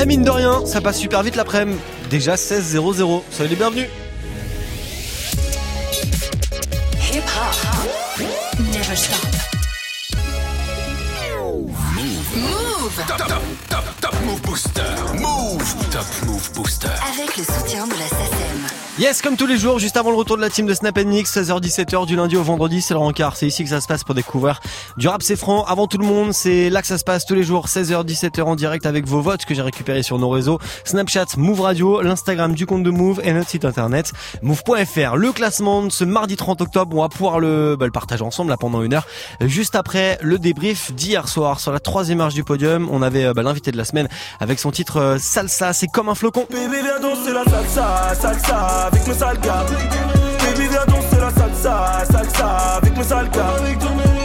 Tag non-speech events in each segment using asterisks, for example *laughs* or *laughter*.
Eh mine de rien, ça passe super vite l'après-midi. Déjà 16-0-0. Soyez les bienvenus. Hip hop. Never stop. Move. Top, top, top, top Move Booster. Move. Top Move Booster. Avec le soutien de la SACEM. Yes, comme tous les jours, juste avant le retour de la team de Snap Mix, 16h-17h du lundi au vendredi, c'est le rencard. C'est ici que ça se passe pour découvrir du rap, c'est franc. Avant tout le monde, c'est là que ça se passe tous les jours, 16h-17h en direct avec vos votes que j'ai récupérés sur nos réseaux. Snapchat, Move Radio, l'Instagram du compte de Move et notre site internet, move.fr. Le classement de ce mardi 30 octobre, on va pouvoir le, bah, le partager ensemble là pendant une heure. Juste après le débrief d'hier soir sur la troisième marche du podium, on avait bah, l'invité de la semaine avec son titre euh, Salsa, c'est comme un flocon. Baby viens danser la salsa, salsa avec mes sales gars Baby viens danser la salsa, salsa avec mes sales gars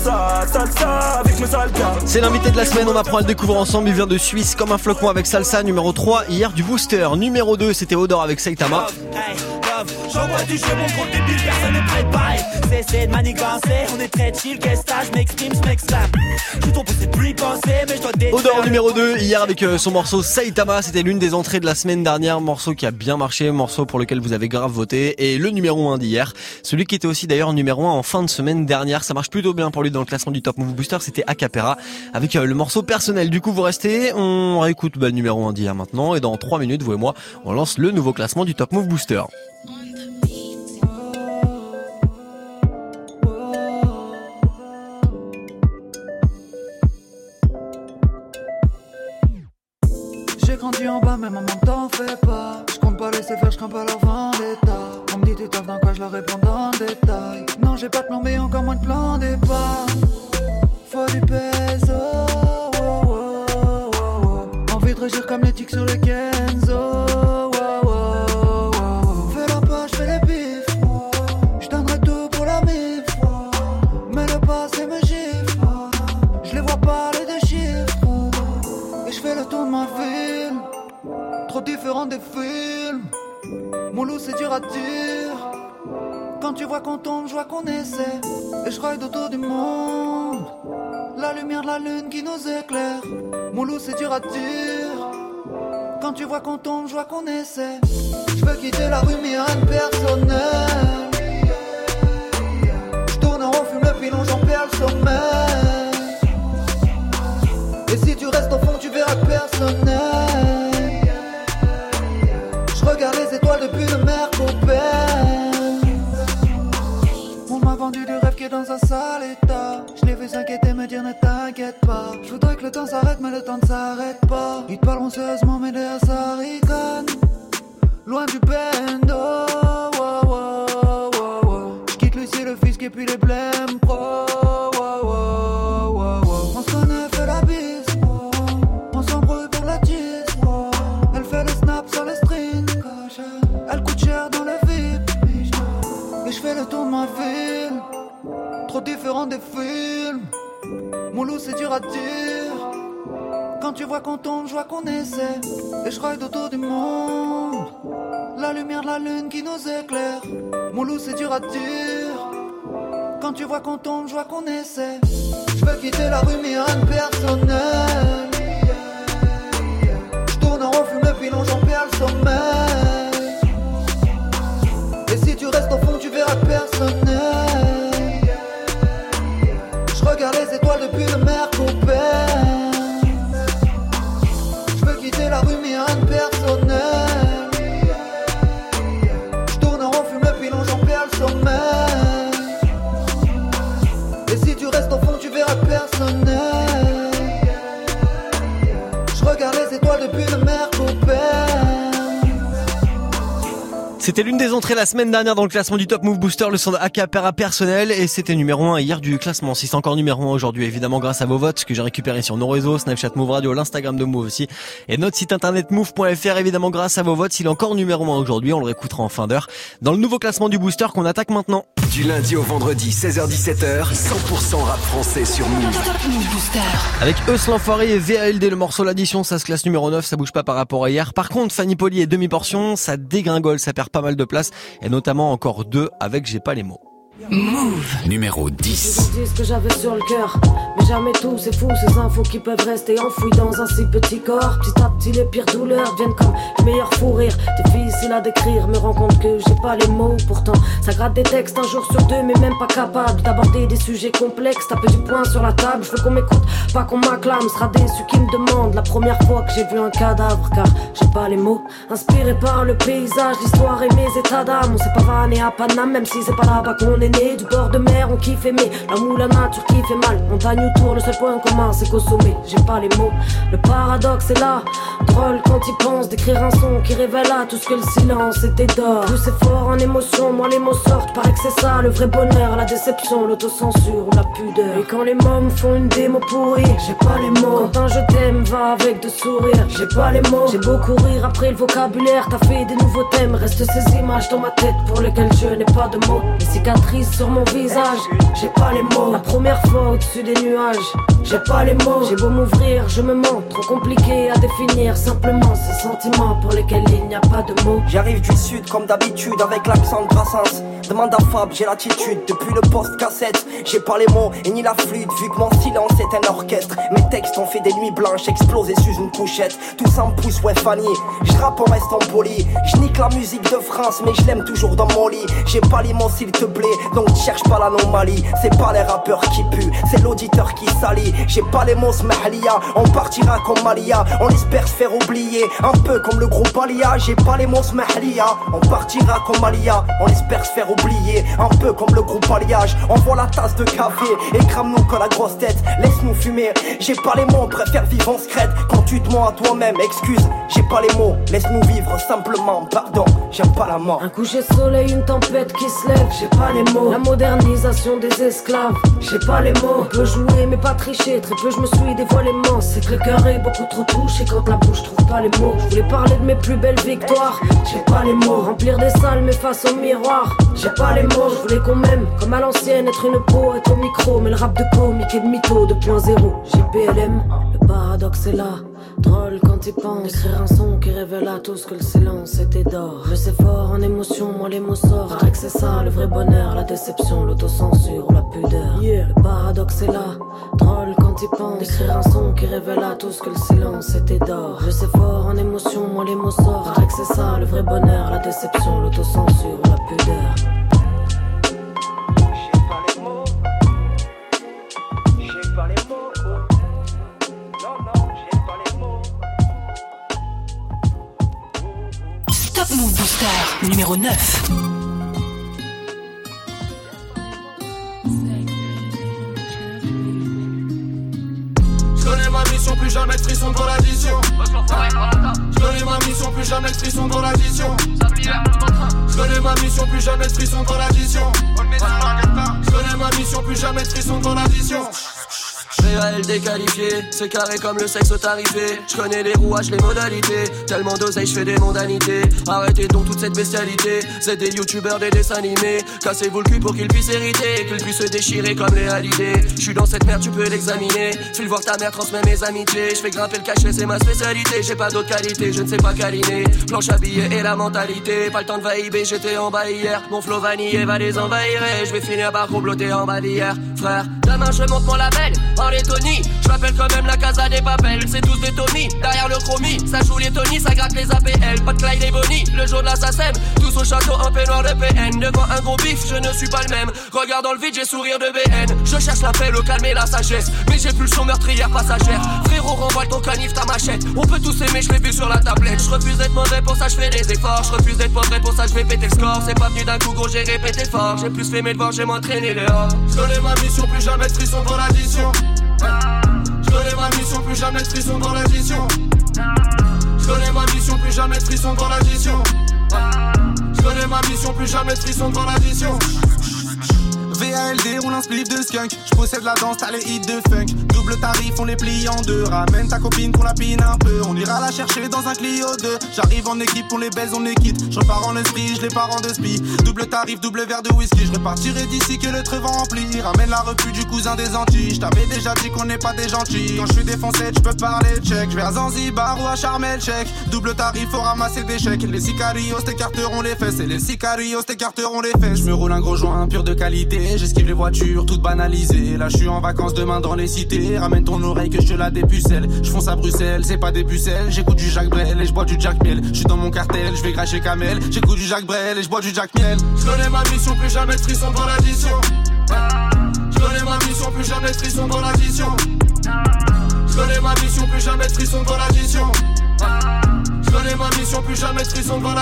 salsa, salsa avec mes sales gars C'est l'invité de la semaine, on apprend à le découvrir ensemble, il vient de Suisse comme un flocon avec Salsa, numéro 3 hier du Booster, numéro 2 c'était Odor avec Saitama. Hey, love, j'envoie du jeu, mon gros débile, personne n'est préparé. Cessez de manigancer, on est très chill, qu'est-ce que je m'exprime, je m'exclame. Je suis trop poussé de plus y penser, mais je dois détruire Odor numéro 2 hier avec euh, son morceau Saitama, c'était l'une des entrées de la semaine dernière, morceau qui a bien marché, morceau pour lequel vous avez grave voté, et le numéro 1 d'hier, celui qui était aussi d'ailleurs numéro 1 en fin de semaine dernière, ça marche plutôt bien pour lui dans le classement du Top Move Booster, c'était Acapera, avec euh, le morceau personnel. Du coup vous restez, on réécoute bah, le numéro 1 d'hier maintenant, et dans 3 minutes, vous et moi, on lance le nouveau classement du Top Move Booster. J'ai grandi en bas, mais maman t'en fais pas. Je compte pas laisser faire, je crains pas leur vendetta. On me dit tu taffes dans quoi, je leur réponds le détail. J'ai pas de plan, mais encore moins de plan départ. Faut du peso. oh, oh, oh. Envie de régir comme les tics sur le tu vois qu'on tombe, je vois qu'on essaie. Et je ride autour du monde La lumière de la lune qui nous éclaire. Mon c'est dur à dire. Quand tu vois qu'on tombe, je vois qu'on essaie. Je veux quitter la rue mais rien de personnel Je tourne en fume le pilon, j'en perds le sommeil. Et si tu restes au fond, tu verras que personne. N'est. Je regarde les étoiles depuis le mer On dans un sale état. Je l'ai vu s'inquiéter, me dire ne t'inquiète pas. Je voudrais que le temps s'arrête, mais le temps ne s'arrête pas. Ils te parleront sérieusement, mais derrière ça ricane. Loin du bendo. wow, wow, wow, wow. Je quitte Lucie, le fisc et puis les blèmes pro. Différent des films. Mon loup, c'est dur à dire. Quand tu vois qu'on tombe, je vois qu'on essaie. Et je ride autour du monde. La lumière de la lune qui nous éclaire. Mon loup, c'est dur à dire. Quand tu vois qu'on tombe, je vois qu'on essaie. Je veux quitter la rue, mais rien personnel. Je tourne en rond, fume le j'en perds le sommeil. Les étoiles depuis le mer C'était l'une des entrées la semaine dernière dans le classement du Top Move Booster, le son de Acapera personnel, et c'était numéro 1 hier du classement. Si c'est encore numéro 1 aujourd'hui, évidemment grâce à vos votes que j'ai récupéré sur nos réseaux, Snapchat Move Radio, l'Instagram de Move aussi, et notre site internet move.fr, évidemment grâce à vos votes. S'il est encore numéro 1 aujourd'hui, on le réécoutera en fin d'heure dans le nouveau classement du Booster qu'on attaque maintenant. Du lundi au vendredi, 16h17h, 100% rap français sur Move. Avec Eus l'enfoiré et VALD, le morceau l'addition, ça se classe numéro 9, ça bouge pas par rapport à hier. Par contre, Fanny Poli et demi-portion, ça dégringole, ça perd pas mal de place, et notamment encore deux avec J'ai pas les mots. Move. Numéro 10. Ils ce que j'avais sur le cœur. Mais jamais tout, c'est fou, ces infos qui peuvent rester enfouies dans un si petit corps. Petit à petit, les pires douleurs viennent comme les meilleurs fous rires. Difficile à décrire, me rends compte que j'ai pas les mots. Pourtant, ça gratte des textes un jour sur deux, mais même pas capable d'aborder des sujets complexes. Taper du poing sur la table, je veux qu'on m'écoute, pas qu'on m'acclame. Sera déçu qui me demande la première fois que j'ai vu un cadavre, car j'ai pas les mots. Inspiré par le paysage, l'histoire et mes états d'âme. On s'est pas vanné à Paname, même si c'est pas là-bas qu'on est Du bord de mer, on kiffe aimer. L'amour, la nature qui fait mal. Montagne autour, le seul point commun, c'est qu'au sommet, j'ai pas les mots. Le paradoxe est là. Drôle quand il pense d'écrire un son qui révèle à tout ce que le silence était d'or. Tout c'est fort en émotion, moi les mots sortent. Paraît que c'est ça le vrai bonheur, la déception, l'autocensure ou la pudeur. Et quand les mômes font une démo pourrie, j'ai pas les mots. Quand un je t'aime va avec de sourires, j'ai pas les mots. J'ai beau courir après le vocabulaire, t'as fait des nouveaux thèmes. Reste ces images dans ma tête pour lesquelles je n'ai pas de mots. Les cicatrices sur mon visage. J'ai pas les mots. La première fois au-dessus des nuages. J'ai pas les mots. J'ai beau m'ouvrir, je me mens. Trop compliqué à définir simplement ces sentiments pour lesquels il n'y a pas de mots. J'arrive du sud comme d'habitude avec l'accent de Brassens. Demande à Fab, j'ai l'attitude depuis le poste cassette. J'ai pas les mots et ni la flûte vu que mon silence est un orchestre. Mes textes ont fait des nuits blanches explosées sous une couchette. Tout ça me pousse, ouais Fanny. Je rappe en restant poli. Je nique la musique de France, mais je l'aime toujours dans mon lit. J'ai pas les mots s'il te plaît, donc cherche pas l'anomalie. C'est pas les rappeurs qui puent, c'est l'auditeur qui salit. J'ai pas les mots smahlia, on partira comme Malia. On espère se faire oublier, un peu comme le groupe Alia. J'ai pas les mots smahlia, on partira comme Malia. On espère se faire oublier un peu comme le groupe alliage. Envoie la tasse de café et crame-nous que la grosse tête. Laisse-nous fumer, j'ai pas les mots, préfère vivre en secrète. Quand tu te mens à toi-même, excuse, j'ai pas les mots. Laisse-nous vivre simplement, pardon, j'aime pas la mort. Un coucher de soleil, une tempête qui se lève, j'ai pas les mots. La modernisation des esclaves, j'ai pas les mots. On peut jouer mais pas tricher, très peu je me suis dévoilé C'est que le cœur est beaucoup trop touché quand la bouche trouve pas les mots. Je voulais parler de mes plus belles victoires, j'ai pas les mots. Remplir des salles mais face au miroir, j'ai pas les mots. Je voulais qu'on m'aime comme à l'ancienne, être une peau, être au micro. Mais le rap de comique et de mytho 2.0, j'ai PLM, le paradoxe est là. Drôle quand il pense Écrire un son qui révèle à tous que le silence était d'or. Je sais fort en émotion, moi les mots sortent. Que c'est ça le vrai bonheur, la déception, l'autocensure ou la pudeur. Le paradoxe est là, drôle quand il pense Écrire un son qui révèle à tous que le silence était d'or. Je sais fort en émotion, moi les mots sortent. Que c'est ça le vrai bonheur, la déception, l'autocensure ou la pudeur numéro 9. Je connais ma mission, plus jamais de dans l'addition. Je connais ma mission, plus jamais de dans l'addition. Je connais ma mission, plus jamais de dans l'addition. Je connais ma mission, plus jamais de frisson dans l'addition. Réel déqualifié, c'est carré comme le sexe tarifé. Je connais les rouages, les modalités. Tellement d'oseille, je fais des mondanités. Arrêtez donc toute cette bestialité. C'est des youtubeurs, des dessins animés. Cassez-vous le cul pour qu'ils puissent hériter. Qu'ils puissent se déchirer comme les halidés. Je suis dans cette merde, tu peux l'examiner. File voir ta mère, transmets mes amitiés. Je fais grimper le cachet, c'est ma spécialité. J'ai pas d'autre qualité, je ne sais pas câliner. Planche à billets et la mentalité. Pas le temps de vaïber, j'étais en bas hier. Mon flow vanillé va les envahir. Je vais finir par comploter en bas d'hier. Frère, demain je monte mon label les Tony. Je m'appelle quand même la casa des papels. C'est tous des Tony. Derrière le chromie, ça joue les Tony, ça gratte les APL. Pas de Clyde et Bonnie. Le jour de l'assassin, tous au château en peignoir de PN. Devant un gros bif, je ne suis pas le même. Regarde dans le vide, j'ai sourire de BN. Je cherche la paix, le calme et la sagesse. Mais j'ai son meurtrière passagère. Frérot, renvoie ton canif, ta machette. On peut tous aimer, je l'ai vu sur la tablette. Je refuse d'être mauvais, pour ça je fais des efforts. Je refuse d'être mauvais, pour ça je vais péter le score. C'est pas venu d'un coup, gros, j'ai répété fort. J'ai plus fait mes devoirs, j'ai m'entraîné dehors. Je connais ma mission, plus jamais de frisson dans l'addition. Je connais ma mission, plus jamais de dans l'addition. Je connais ma mission, plus jamais de dans l'addition. Je connais ma mission, plus jamais de dans l'addition. VALD, roule un spliff de skunk. Je possède la danse, t'as les hits de funk. Double tarif, on les plie en deux. Ramène ta copine qu'on la pine un peu. On ira la chercher dans un Clio 2. J'arrive en équipe, on les baise, on les quitte. Je repars en esprit, je les pars en de spi. Double tarif, double verre de whisky. Je repartirai d'ici que le trevant rempli. Ramène la repu du cousin des Antilles. Je t'avais déjà dit qu'on n'est pas des gentils. Quand je suis défoncé, tu peux parler check. Je vais à Zanzibar ou à Charmel check. Double tarif, faut ramasser des chèques. Les sicarios t'écarteront les fesses. Et les sicarios t'écarteront les fesses. Je me roule un gros joint pur de qualité. J'esquive les voitures toutes banalisées. Là, je suis en vacances demain dans les cités. Ramène ton oreille que je la dépucelle. Je fonce à Bruxelles, c'est pas des pucelles. J'écoute du Jacques Brel et je bois du Jack Miel. Je suis dans mon cartel, je vais cracher Kamel. J'écoute du Jacques Brel et je bois du Jack Miel. Je connais ma mission, plus jamais de frisson dans. Je connais ma mission, plus jamais de frisson dans l'addition. Je connais ma mission, plus jamais de frisson dans. Je connais ma mission, plus jamais de frisson dans.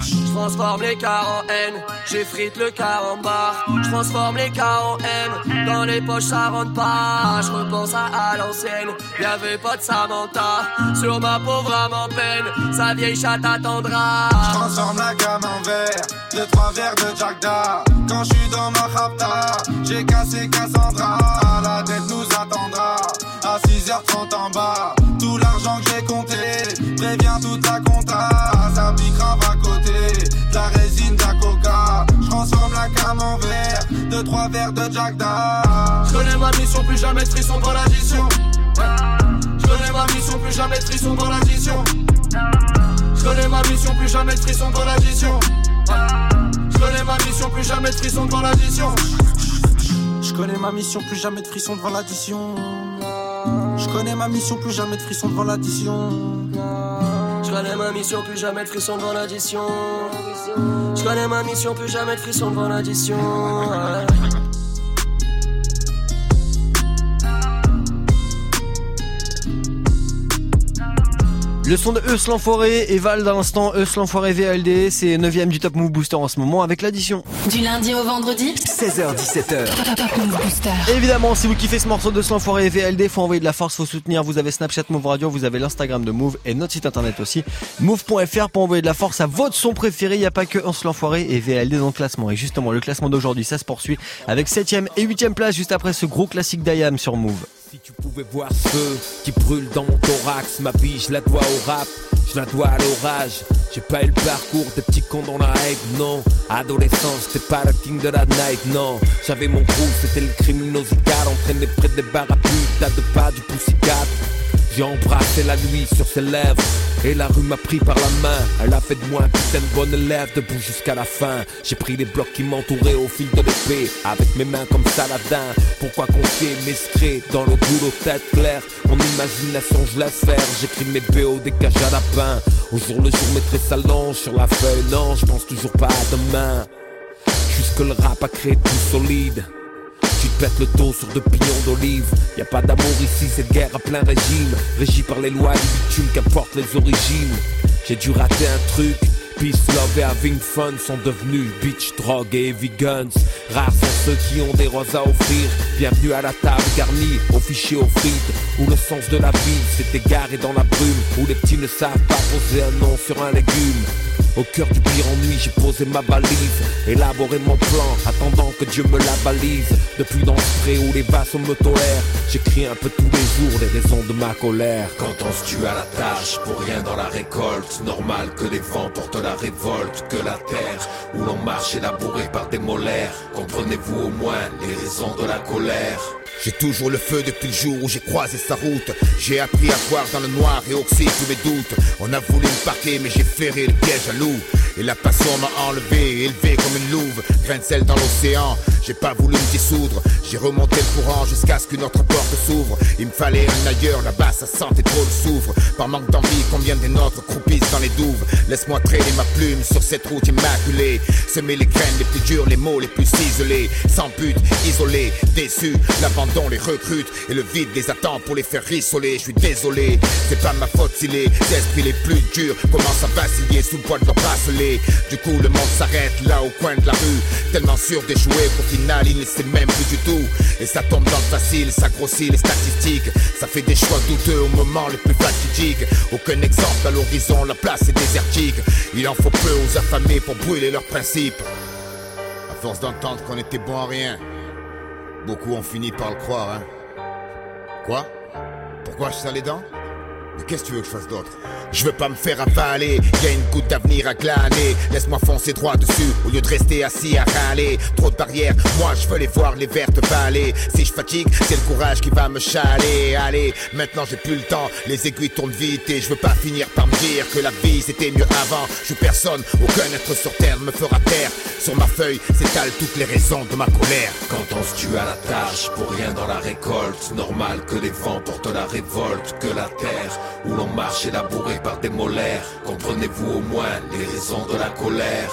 Je transforme les cars en haine, j'effrite le car en bar. Je transforme les cars en haine, dans les poches ça rentre pas. Je repense à, à l'ancienne, y'avait pas de Samantha. Sur ma pauvre âme en peine, sa vieille chatte attendra. Je transforme la gamme en verre, deux trois verres de Jack Da. Quand je suis dans ma rapta, j'ai cassé Cassandra. La tête nous attendra, à 6h30 en bas. Tout l'argent que j'ai compté, préviens toute la compta. Ça pique grave à côté, de la résine, de la coca. Je transforme la gamme en verre, deux trois verres de Jack. Je connais ma mission, plus jamais de frisson dans l'addition. Je connais ma mission, plus jamais de frisson dans l'addition. Je connais ma mission, plus jamais de frisson dans l'addition. L'addition. Je connais ma mission, plus jamais de frisson devant l'addition. Je connais ma mission, plus jamais de frisson devant l'addition. Je connais ma mission, plus jamais de frisson devant l'addition. Je connais ma mission, plus jamais de frisson devant l'addition. Le son de Eus l'enfoiré et Val dans l'instant, Eus l'enfoiré VLD, c'est 9ème du Top Move Booster en ce moment avec l'addition. Du lundi au vendredi 16h17h. Top Move Booster. Évidemment, si vous kiffez ce morceau de l'enfoiré et VLD, faut envoyer de la force, faut soutenir. Vous avez Snapchat Move Radio, vous avez l'Instagram de Move et notre site internet aussi, move.fr pour envoyer de la force à votre son préféré. Il n'y a pas que Eus l'enfoiré et VLD dans le classement. Et justement, le classement d'aujourd'hui, ça se poursuit avec 7ème et 8ème place juste après ce gros classique d'IAM sur Move. Si tu pouvais voir ce feu qui brûle dans mon thorax, ma vie je la dois au rap, je la dois à l'orage. J'ai pas eu le parcours des petits cons dans la haine, non. Adolescence, c'était pas le king de la night, non. J'avais mon crew, c'était le criminosical, entraîné près des barres à deux pas du poussicat. J'ai embrassé la nuit sur ses lèvres Et la rue m'a pris par la main. Elle a fait de moi un putain de bonne élève Debout jusqu'à la fin. J'ai pris les blocs qui m'entouraient au fil de l'épée Avec mes mains comme Saladin. Pourquoi confier mes secrets dans le boulot tête claire? Mon imagination je laisse faire. J'écris mes BO des cages à lapin Au jour le jour mes traits s'allongent sur la feuille. Non je pense toujours pas à demain. Jusque le rap a créé tout solide tu te pètes le dos sur deux pignons d'olive. Y a pas d'amour ici, cette guerre à plein régime. Régie par les lois du bitume, qu'importe les origines. J'ai dû rater un truc. Peace, love et having fun sont devenus bitch, drogue et heavy guns. Rares sont ceux qui ont des roses à offrir. Bienvenue à la table garnie, au fichier aux frites. Où le sens de la vie s'est égaré dans la brume. Où les petits ne savent pas poser un nom sur un légume. Au cœur du pire ennui, j'ai posé ma balise, élaboré mon plan, attendant que Dieu me la balise. Depuis dans ce pré où les vassaux me tolèrent, j'écris un peu tous les jours les raisons de ma colère. Quand on se tue à la tâche, pour rien dans la récolte, normal que les vents portent la révolte, que la terre où l'on marche est labourée par des molaires. Comprenez-vous au moins les raisons de la colère? J'ai toujours le feu depuis le jour où j'ai croisé sa route. J'ai appris à voir dans le noir et oxy tous mes doutes. On a voulu me parquer, mais j'ai ferré le piège à loup. Et la passion m'a enlevé, élevé comme une louve. Grain de sel dans l'océan, j'ai pas voulu me dissoudre. J'ai remonté le courant jusqu'à ce qu'une autre porte s'ouvre. Il me fallait un ailleurs, là-bas ça sentait trop le. Par manque d'envie, combien des nôtres croupissent dans les douves. Laisse-moi traîner ma plume sur cette route immaculée. Semer les graines les plus dures, les mots les plus ciselés. Sans but, isolé, déçu, l'abandon les recrute. Et le vide les attend pour les faire rissoler. Je suis désolé, c'est pas ma faute si les esprits les plus durs commencent à vaciller sous le poids de leur bracelet. Du coup, le monde s'arrête là au coin de la rue. Tellement sûr d'échouer qu'au final, il ne sait même plus du tout. Et ça tombe dans le facile, ça grossit les statistiques. Ça fait des choix douteux au moment le plus fatidique. Aucun exemple à l'horizon, la place est désertique. Il en faut peu aux affamés pour brûler leurs principes. force d'entendre qu'on était bon à rien. Beaucoup ont fini par le croire, hein. Quoi? Pourquoi je sers les dents? Mais qu'est-ce que tu veux que je fasse d'autre? Je veux pas me faire avaler, y a une goutte d'avenir à glaner. Laisse-moi foncer droit dessus au lieu de rester assis à râler. Trop de barrières, moi je veux les voir les vertes vallées. Si je fatigue, c'est le courage qui va me chaler. Allez, maintenant j'ai plus le temps, les aiguilles tournent vite et je veux pas finir par me dire que la vie c'était mieux avant. Je personne, aucun être sur terre me fera taire. Sur ma feuille s'étalent toutes les raisons de ma colère. Quand on se tue à la tâche pour rien dans la récolte, normal que les vents portent la révolte, que la terre où l'on marche est labourée par des molaires. Comprenez-vous au moins les raisons de la colère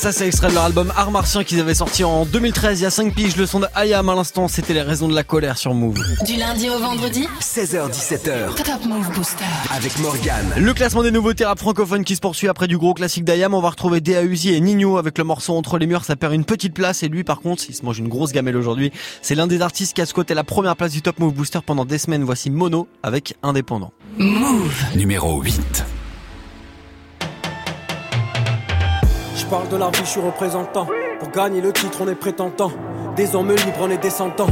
ça, c'est extrait de leur album Art Martien qu'ils avaient sorti en 2013. Il y a 5 piges. Le son de Ayam à l'instant, c'était les raisons de la colère sur Move. Du lundi au vendredi 16h17h. Top Move Booster. Avec Morgan. Le classement des nouveautés rap francophones qui se poursuit après du gros classique d'Ayam. On va retrouver Dea Uzi et Nino avec le morceau Entre les murs. Ça perd une petite place. Et lui, par contre, il se mange une grosse gamelle aujourd'hui. C'est l'un des artistes qui a squatté la première place du Top Move Booster pendant des semaines. Voici Mono avec Indépendant. Move. Numéro 8. Parle de la vie, je suis représentant. Pour gagner le titre, on est prétentant. Des hommes libres, on est descendants.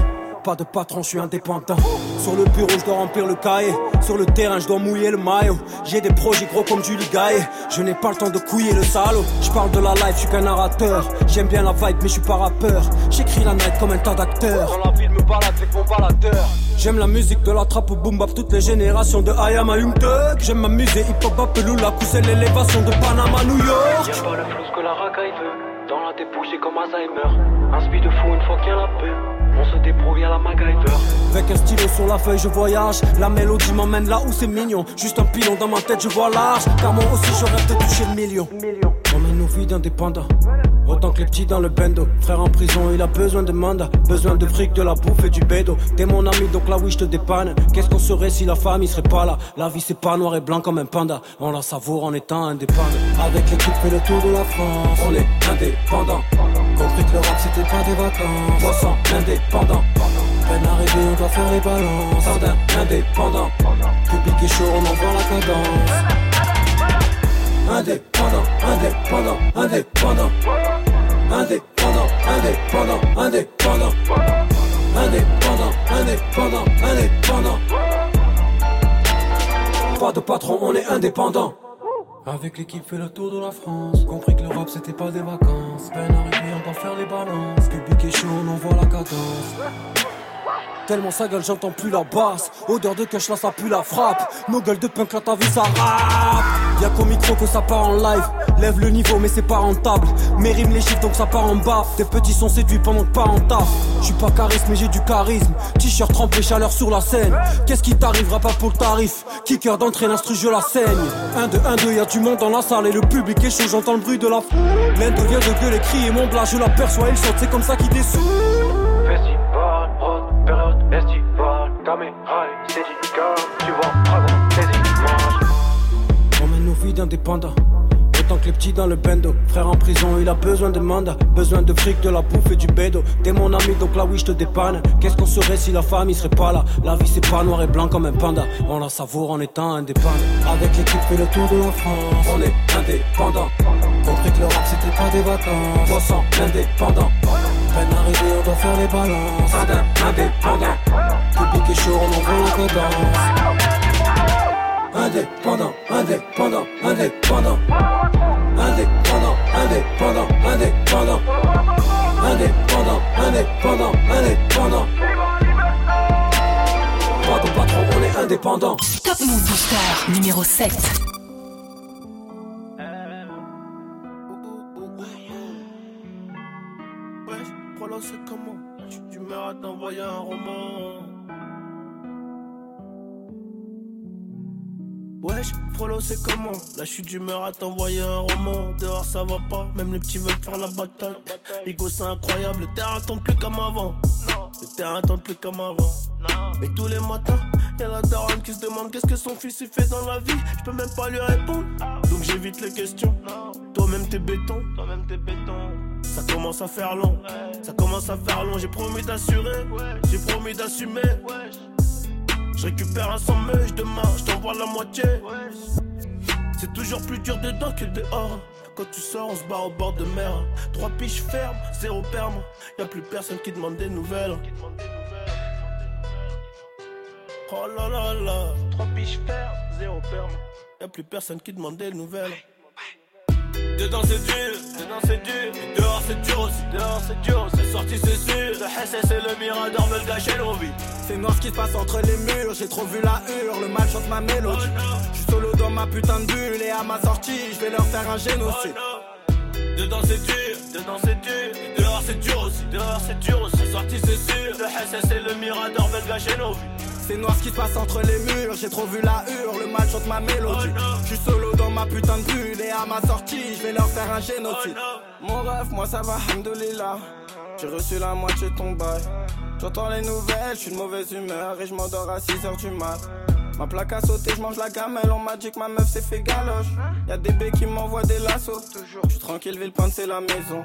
Pas de patron, je suis indépendant. Sur le bureau, je dois remplir le cahier. Sur le terrain, je dois mouiller le maillot. J'ai des projets gros comme Julie Gaillet. Je n'ai pas le temps de couiller le salaud. Je parle de la life, je suis qu'un narrateur. J'aime bien la vibe, mais je suis pas rappeur. J'écris la night comme un tas d'acteurs. Dans la ville, me balade avec mon baladeur. J'aime la musique de la trappe au boom bap, toutes les générations de I am a Young Thug. J'aime m'amuser, hip hop, Apelula, pousser l'élévation de Panama, New York. Y'a pas le flou que la racaille veut. Dans la débouche, j'ai comme Alzheimer. Un speed de fou une fois qu'il y a la paix. On se débrouille à la MacGyver. Avec un stylo sur la feuille, je voyage. La mélodie m'emmène là où c'est mignon. Juste un pilon dans ma tête, je vois large. Car moi aussi, je rêve de toucher le million. On mène nos vies d'indépendants. Autant que les petits dans le bendo. Frère en prison, il a besoin de mandat. Besoin de fric, de la bouffe et du bédo. T'es mon ami, donc là oui, je te dépanne. Qu'est-ce qu'on serait si la famille serait pas là? La vie, c'est pas noir et blanc comme un panda. On la savoure en étant indépendant. Avec l'équipe, fait le tour de la France. On est indépendant. Compris que c'était pas des vacances. Moi, sans indépendant. Peine arrivée, on doit faire les balances. Sardin, indépendant. Public est chaud, on envoie la cadence. Indépendant, indépendant, indépendant. Indépendant, indépendant, indépendant. Indépendant, indépendant, indépendant. Pas de patron, on est indépendant. Avec l'équipe fait le tour de la France. Compris que l'Europe c'était pas des vacances. Peine arrivée on doit faire les balances. Public est chaud on envoie la cadence Tellement sa gueule j'entends plus la basse. Odeur de cash là ça pue la frappe. Nos gueules de punk là t'as vu ça rap Y'a qu'au micro que ça part en live. Lève le niveau mais c'est pas rentable. Mes rimes les chiffres donc ça part en baffe. Tes petits sont séduits pendant que pas en taf J'suis pas charisme mais j'ai du charisme. T-shirt trempé chaleur sur la scène. Qu'est-ce qui t'arrivera pas pour le tarif? Kicker d'entrée l'instru je la saigne. 1 2 1 2 y'a du monde dans la salle et le public est chaud. J'entends le bruit de la foule L'Inde vient de gueuler crier mon blas. Je l'aperçois il saute c'est comme ça qu'il road, estivale. Caméra, c'est dit tu vois, images. On mène nos vies d'indépendants. Autant que les petits dans le bendo. Frère en prison, il a besoin de mandat. Besoin de fric, de la bouffe et du bédo. T'es mon ami, donc là oui, je te dépanne. Qu'est-ce qu'on serait si la famille serait pas là? La vie, c'est pas noir et blanc comme un panda. On la savoure en étant indépendant. Avec l'équipe, fait le tour de la France. On est indépendant. Compris que le rap, c'était pas des vacances. Moi, sans indépendant. Peine arrivée, on doit faire les balances. Indépendant. Public est chaud, on envoie la cadence. Indépendant, indépendant, indépendant. Indépendant, indépendant, indépendant. Indépendant, indépendant, indépendant. Pas de patron, on est indépendant. Top Move Booster numéro 7. C'est comment Tu tu m'as t'envoyer un roman. Wesh, Frollo c'est comment La chute d'humeur à t'envoyer un roman. Dehors ça va pas, même les petits veulent faire la bataille. L'ego c'est incroyable, le terrain tombe plus comme avant. Le terrain tombe plus comme avant. Et tous les matins, y'a la daronne qui se demande qu'est-ce que son fils il fait dans la vie. Je peux même pas lui répondre, donc j'évite les questions. Toi-même t'es béton, toi-même t'es béton. Ça commence à faire long, ça commence à faire long. J'ai promis d'assurer, j'ai promis d'assumer. Je récupère un sandwich demain, je t'envoie la moitié. C'est toujours plus dur dedans que dehors. Quand tu sors, on se barre au bord de mer. Trois piches fermes, zéro perme. Y a plus personne qui demande des nouvelles. Oh là là là, trois piches fermes, zéro perme. Y a plus personne qui demande des nouvelles. Dedans c'est dur, dedans c'est dur, et dehors c'est dur aussi, dehors c'est dur, c'est sorti c'est sûr, le SS et le Mirador veulent gâcher nos vies. C'est noir ce qui se passe entre les murs, j'ai trop vu la hure, le mal chante ma mélodie. Je suis solo dans ma putain de bulle. Et à ma sortie, je vais leur faire un génocide. Dedans c'est dur, dedans c'est dur, et dehors c'est dur aussi, dehors c'est dur aussi, c'est sorti c'est sûr, le SS et le Mirador veulent gâcher nos vies. C'est noir ce qui se passe entre les murs, j'ai trop vu la hure, le mal chante ma mélodie. Je suis solo dans ma putain de bulle et à ma sortie, je vais leur faire un génocide. Mon rêve, moi ça va, hamdoulilah. J'ai reçu la moitié de ton bail. J'entends les nouvelles, je suis de mauvaise humeur et je m'endors à 6h du mat. Ma plaque a sauté, je mange la gamelle, on m'a dit que ma meuf s'est fait galoche. Y'a des baies qui m'envoient des lassos. Je suis tranquille, ville c'est la maison.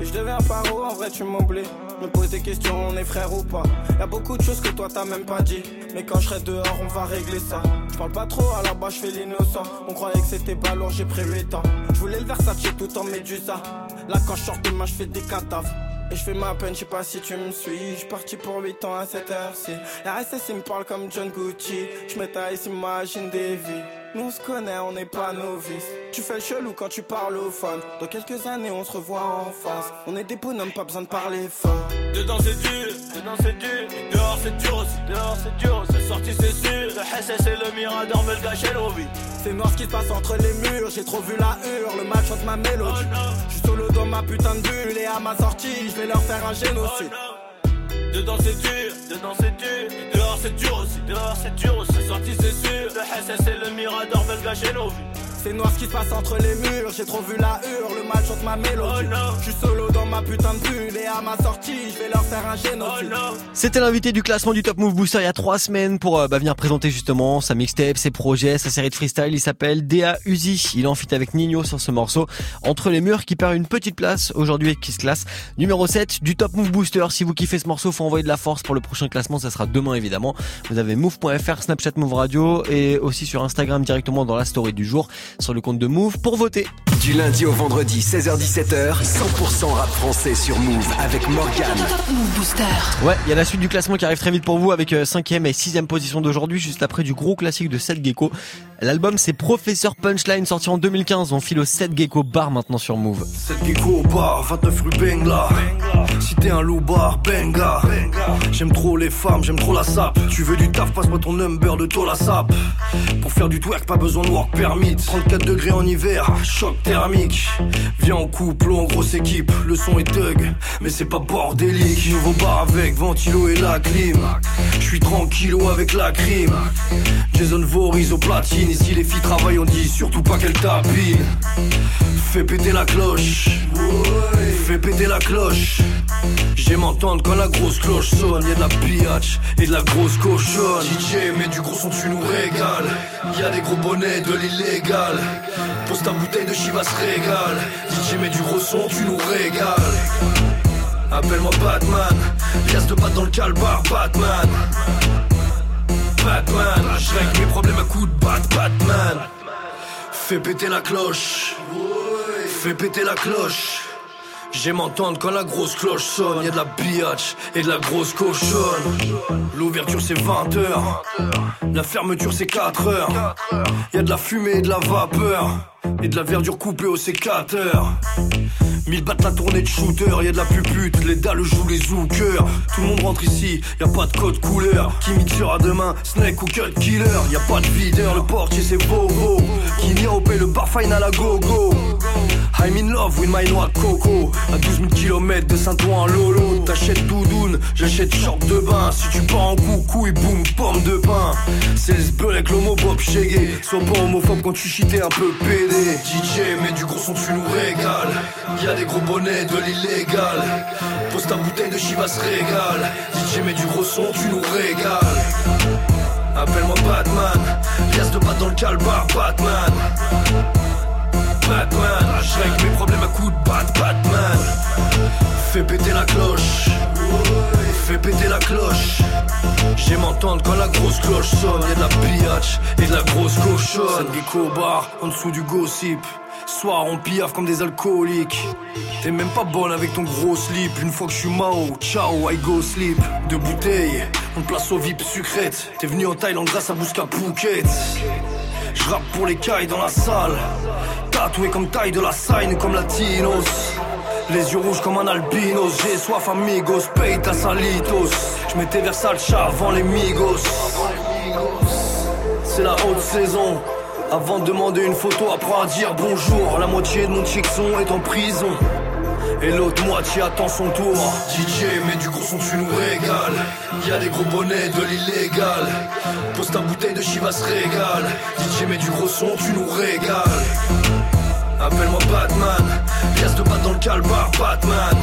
Et je deviens paro, en vrai tu m'oublies. Me pose des questions, on est frère ou pas. Y'a beaucoup de choses que toi t'as même pas dit. Mais quand je serai dehors, on va régler ça. Je parle pas trop, à la base je fais l'innocent. On croyait que c'était pas j'ai pris 8 ans. Je voulais le Versace tout en médusa. Là quand je sors demain, je fais des cadavres. Et je fais ma peine, je sais pas si tu me suis. Je parti pour 8 ans à cette heure-ci. La RSS il me parle comme John Gucci. Je me taille, s'imagine des vies. Nous on se connaît, on n'est pas novices. Tu fais le chelou quand tu parles au fun. Dans quelques années, on se revoit en face. On est des bonhommes, pas besoin de parler fort. Dedans c'est dur, dedans c'est dur, et dehors c'est dur aussi, dehors c'est dur, c'est sorti c'est sûr, le SS et le Mirador veulent gâcher nos vies. C'est noir ce qui se passe entre les murs, j'ai trop vu la hure, le mal chante ma mélodie. Je suis solo dans ma putain de bulle et à ma sortie, je vais leur faire un génocide. Dedans c'est dur, dedans c'est dur, et dehors c'est dur aussi, dehors c'est dur aussi, sorti c'est sûr, le SS et le Mirador veulent gâcher. C'est noir ce qui se passe entre les murs, j'ai trop vu la hure, le mal chante ma mélodie. Je suis solo dans ma putain de bulle et à ma sortie, je vais leur faire un génocide. C'était l'invité du classement du Top Move Booster il y a trois semaines pour euh, bah, venir présenter justement sa mixtape, ses projets, sa série de freestyle. Il s'appelle Dea Uzi. Il est en fit avec Nino sur ce morceau. Entre les murs qui perd une petite place aujourd'hui et qui se classe. Numéro 7 du Top Move Booster. Si vous kiffez ce morceau, faut envoyer de la force pour le prochain classement. Ça sera demain évidemment. Vous avez move.fr, Snapchat Move Radio et aussi sur Instagram directement dans la story du jour sur le compte de Move pour voter. Du lundi au vendredi, 16h17h, 100% rap français sur Move avec Morgan. Move Booster. Ouais, il y a la suite du classement qui arrive très vite pour vous avec 5ème et 6ème position d'aujourd'hui, juste après du gros classique de 7 Gecko. L'album c'est Professeur Punchline sorti en 2015. On file au 7 Gecko bar maintenant sur Move. 7 Gecko bar, 29 rue Bengla. Si t'es un loup bar, Benga. J'aime trop les femmes, j'aime trop la sape. Tu veux du taf, passe-moi ton number de la sape. Pour faire du twerk, pas besoin de work permit. 34 degrés en hiver, choc thermique. Viens en couple ou en grosse équipe, le son est thug, mais c'est pas bordélique. Nouveau bar avec ventilo et la clim. Je suis tranquillo avec la crime. Jason Voorhees au. Ici les filles travaillent, on dit surtout pas qu'elles tapinent. Fais péter la cloche. Fais péter la cloche. J'aime entendre quand la grosse cloche sonne. Y'a de la pillage et de la grosse cochonne. DJ, mais du gros son, tu nous régales. Y'a des gros bonnets de l'illégal. Pose ta bouteille de Chivas régale. DJ, mais du gros son, tu nous régales. Appelle-moi Batman. Lias de patte dans le calbar, Batman. Batman, je règle mes problèmes à coups de bat, Batman. Fais péter la cloche. Fais péter la cloche. J'aime entendre quand la grosse cloche sonne. Y'a de la biatch et de la grosse cochonne. L'ouverture c'est 20h. La fermeture c'est 4 heures. Y'a de la fumée et de la vapeur. Et de la verdure coupée au sécateur. Mille battent la tournée de shooter, y a de la pupute, les dalles jouent les zookers. Tout le monde rentre ici, y a pas de code couleur. Qui mixera demain, Snake ou Cut Killer. Y a pas de videur, le portier c'est Bobo. Qui n'y au le bar final à gogo. I'm in love with my noix coco. À 12 000 km de Saint-Ouen, Lolo. T'achètes doudoune, j'achète short de bain. Si tu pars en coucou et boum, pomme de pain. C'est le avec l'homo Bob Chegué. Sois pas homophobe quand tu chitais un peu pédé. DJ, mais du gros son, tu nous régales. Y'a des gros bonnets de l'illégal. Pose ta bouteille de Chivas régale. DJ, mais du gros son, tu nous régales. Appelle-moi Batman, pièce de batte dans le calbar, Batman. Batman, je règle mes problèmes à coups de bat, Batman. Fais péter la cloche, fais péter la cloche. J'aime entendre quand la grosse cloche sonne, y'a de la pillage et de la grosse cochonne. Gecko bar, en dessous du gossip. Soir on piaffe comme des alcooliques. T'es même pas bonne avec ton gros slip. Une fois que je suis Mao, ciao, I go sleep. Deux bouteilles, on place au VIP sucrète. T'es venu en Thaïlande grâce à Bouska Phuket. Je rappe pour les cailles dans la salle. Tatoué comme taille de la sign, comme latinos. Les yeux rouges comme un albinos. J'ai soif amigos, paye ta salitos. Je m'étais Versace avant les migos. C'est la haute saison. Avant de demander une photo, apprends à dire bonjour. La moitié de mon chickson est en prison. Et l'autre moitié attend son tour. DJ, mais du gros son, tu nous régales. Y'a des gros bonnets de l'illégal. Pose ta bouteille de Chivas régale. DJ, mais du gros son, tu nous régales. Appelle-moi Batman. Pièce de batte dans le calbar, Batman.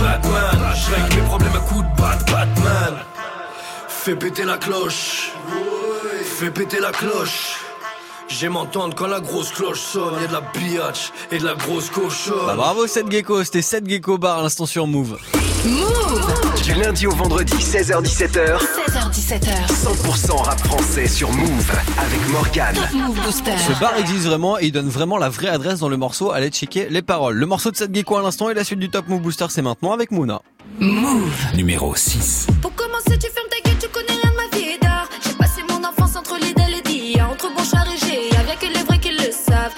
Batman, je règle mes problèmes à coups de bat, Batman. Fais péter la cloche. Fais péter la cloche. J'aime entendre quand la grosse cloche sonne, y'a de la biatch et de la grosse cochonne. Bah bravo 7 Gecko, c'était 7 Gecko Bar à l'instant sur Move. Move Du lundi au vendredi 16h17h 16h17h 100% rap français sur Move avec Morgane Move Booster Ce bar existe vraiment et il donne vraiment la vraie adresse dans le morceau. Allez checker les paroles. Le morceau de 7 Gecko à l'instant et la suite du Top Move Booster c'est maintenant avec Mouna. Move Numéro 6. Pour commencer, tu fermes ta gueule, l'idée, entre Bonchard et que les vrais qui le savent.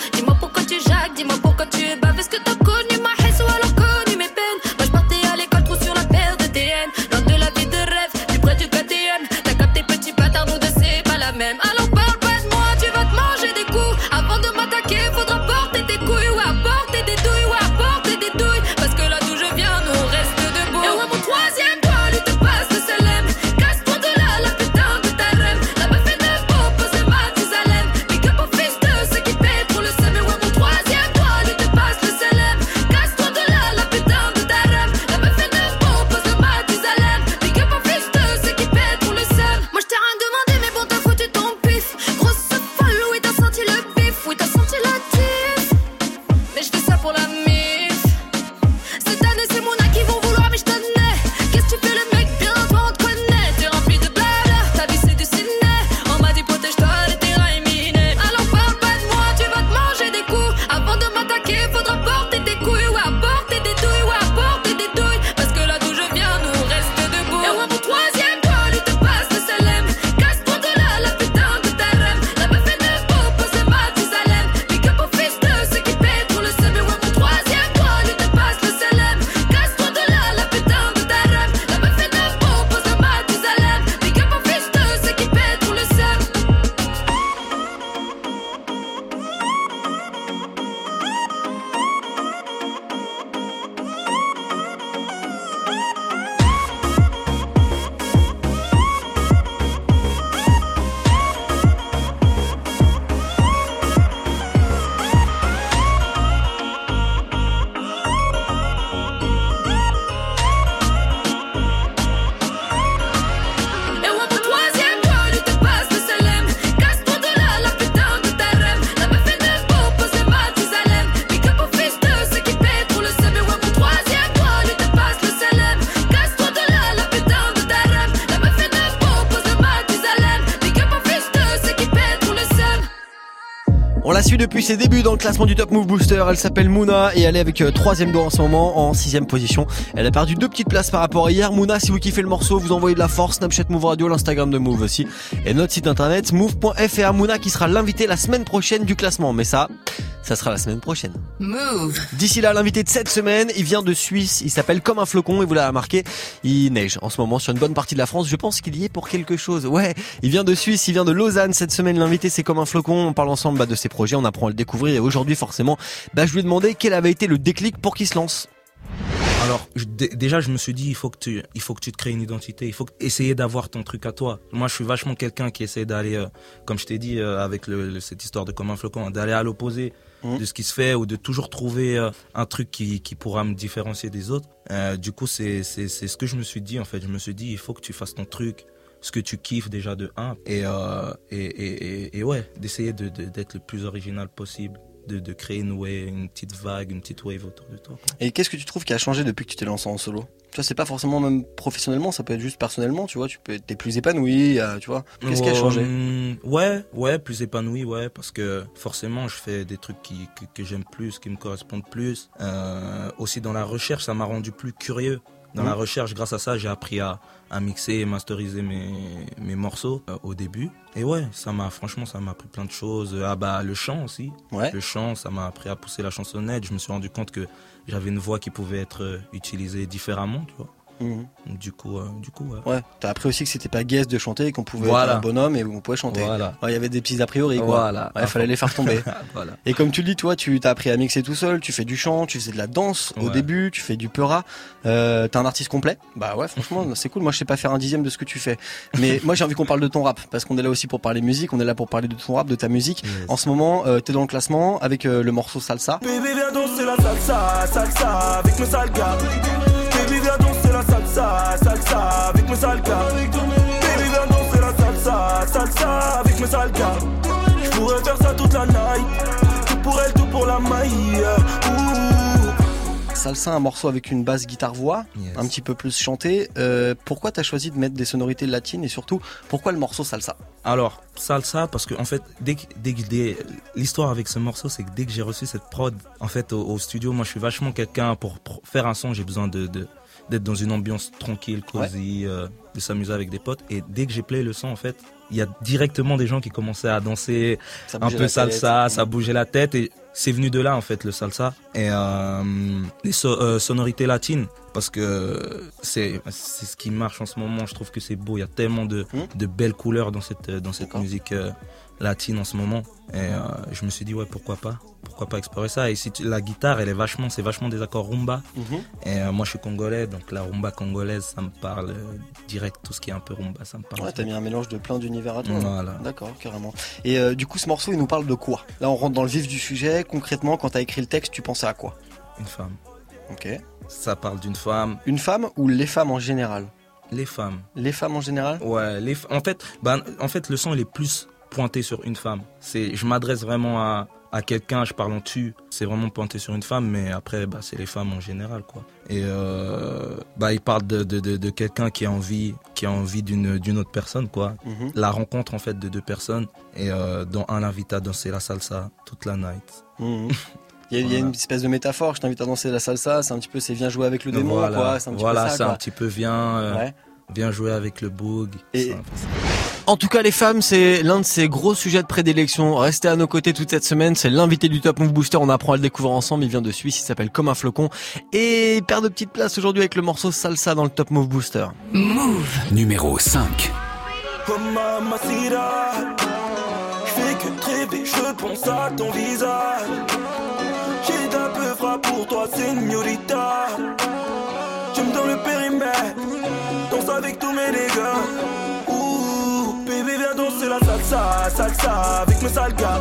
Depuis ses débuts dans le classement du Top Move Booster. Elle s'appelle Mouna et elle est avec euh, troisième doigt en ce moment en sixième position. Elle a perdu deux petites places par rapport à hier. Mouna, si vous kiffez le morceau, vous envoyez de la force. Snapchat Move Radio, l'Instagram de Move aussi et notre site internet move.fr. Mouna qui sera l'invité la semaine prochaine du classement. Mais ça, Ça sera la semaine prochaine. Move. D'ici là, l'invité de cette semaine, il vient de Suisse, il s'appelle Comme un flocon et vous l'avez remarqué, il neige en ce moment sur une bonne partie de la France. Je pense qu'il y est pour quelque chose. Ouais, il vient de Suisse, il vient de Lausanne cette semaine. L'invité c'est Comme un flocon. On parle ensemble bah, de ses projets, on apprend à le découvrir et aujourd'hui forcément, bah, je lui ai demandé quel avait été le déclic pour qu'il se lance. Alors je- déjà je me suis dit il faut que tu il faut que tu te crées une identité, il faut essayer d'avoir ton truc à toi. Moi je suis vachement quelqu'un qui essaie d'aller euh, comme je t'ai dit euh, avec le, le- cette histoire de comme un flocon d'aller à l'opposé Mhm. de ce qui se fait ou de toujours trouver euh, un truc qui, qui pourra me différencier des autres. Du coup c'est c'est c'est ce que je me suis dit en fait, je me suis dit il faut que tu fasses ton truc ce que tu kiffes déjà de un et euh, et, et, et, et ouais d'essayer de de- d'être le plus original possible. De, de créer une, wave, une petite vague, une petite wave autour de toi. quoi. Et qu'est-ce que tu trouves qui a changé depuis que tu t'es lancé en solo? Tu vois, c'est pas forcément même professionnellement, ça peut être juste personnellement, tu vois, tu peux t'es plus épanoui, euh, tu vois. Qu'est-ce qui a Euh, changé hum, Ouais, ouais, plus épanoui, ouais, parce que forcément, je fais des trucs qui, que, que j'aime plus, qui me correspondent plus. Euh, aussi dans la recherche, ça m'a rendu plus curieux. Dans Mhm. la recherche, grâce à ça, j'ai appris à, à mixer et masteriser mes, mes morceaux euh, au début. Et ouais, ça m'a, franchement, ça m'a appris plein de choses. Ah bah, le chant aussi. Ouais. Le chant, ça m'a appris à pousser la chansonnette. Je me suis rendu compte que j'avais une voix qui pouvait être euh, utilisée différemment, tu vois. Mhm. Du coup, euh, du coup, ouais. Ouais, t'as appris aussi que c'était pas guest de chanter et qu'on pouvait Voilà. être un bonhomme et qu'on pouvait chanter. Voilà. Ouais, il y avait des petits a priori, quoi. Voilà. Ouais, fallait les faire tomber. *laughs* Voilà. Et comme tu le dis, toi, tu t'as appris à mixer tout seul, tu fais du chant, tu faisais de la danse au début, tu fais du peura. Euh, t'es un artiste complet. Bah ouais, franchement, *laughs* c'est cool. Moi, je sais pas faire un dixième de ce que tu fais. Mais *laughs* moi, j'ai envie qu'on parle de ton rap parce qu'on est là aussi pour parler musique. On est là pour parler de ton rap, de ta musique. En ce moment, euh, t'es dans le classement avec euh, le morceau Salsa. Baby viens danser la salsa, salsa avec mes sales gars Baby viens danser la salsa, salsa avec mes sales gars Baby viens danser la salsa, salsa avec mes sales gars Je pourrais faire ça toute la night. Tout pour elle, tout pour la maille. Salsa, un morceau avec une basse guitare-voix, un petit peu plus chanté. Euh, pourquoi t'as choisi de mettre des sonorités latines et surtout, pourquoi le morceau Salsa? Alors, salsa, parce que en fait, dès que, dès que dès- l'histoire avec ce morceau, c'est que dès que j'ai reçu cette prod, en fait, au, au studio, moi, je suis vachement quelqu'un pour, pour faire un son, j'ai besoin de, de- d'être dans une ambiance tranquille, cosy, euh, de s'amuser avec des potes. Et dès que j'ai play le son, en fait, il y a directement des gens qui commençaient à danser un peu salsa, tête. ça bougeait la tête et c'est venu de là en fait le salsa et euh, les so- euh, sonorités latines parce que c'est c'est ce qui marche en ce moment. Je trouve que c'est beau. Il y a tellement de, Hmm? de belles couleurs dans cette dans cette musique euh, latine en ce moment et euh, je me suis dit ouais pourquoi pas? Pourquoi pas explorer ça? Et si tu- la guitare elle est vachement c'est vachement des accords rumba Mhm. et euh, moi je suis congolais donc la rumba congolaise ça me parle euh, direct tout ce qui est un peu rumba ça me parle Ouais, t'as mis un mélange de plein d'univers à toi. Voilà. D'accord, carrément. Et euh, du coup, ce morceau, il nous parle de quoi? Là, on rentre dans le vif du sujet. Concrètement, quand t'as écrit le texte, tu pensais à quoi? Une femme Ok. ça parle d'une femme Une femme ou les femmes en général? Les femmes Les femmes en général? Ouais, les, en fait, bah, en fait, le son il est plus pointé sur une femme. C'est, je m'adresse vraiment à, à quelqu'un, je parle en tu. C'est vraiment pointé sur une femme, mais après, bah, c'est les femmes en général, quoi. Et euh, bah, il parle de, de, de, de quelqu'un qui a envie, qui a envie d'une, d'une autre personne, quoi. Mhm. La rencontre en fait de deux personnes et euh, dont un l'invite à danser la salsa toute la night. Mhm. *laughs* Il y, a, il y a une espèce de métaphore, je t'invite à danser la salsa, c'est un petit peu, c'est viens jouer avec le démon, voilà, quoi. C'est un petit voilà, peu ça, c'est quoi. un petit peu viens, euh, Ouais. viens jouer avec le boog. Et- En tout cas, les femmes, c'est l'un de ces gros sujets de prédilection. Restez à nos côtés toute cette semaine. C'est l'invité du Top Move Booster. On apprend à le découvrir ensemble. Il vient de Suisse. Il s'appelle Comme un flocon. Et il perd de petites places aujourd'hui avec le morceau Salsa dans le Top Move Booster. Move. Numéro 5. Oh mamacita Je fais que te rêver, je pense à ton visage J'ai d'un peu frappe pour toi, señorita J'aime dans le périmètre Danse avec tous mes dégâts Ouh, baby viens danser la salsa, salsa avec mes sales gars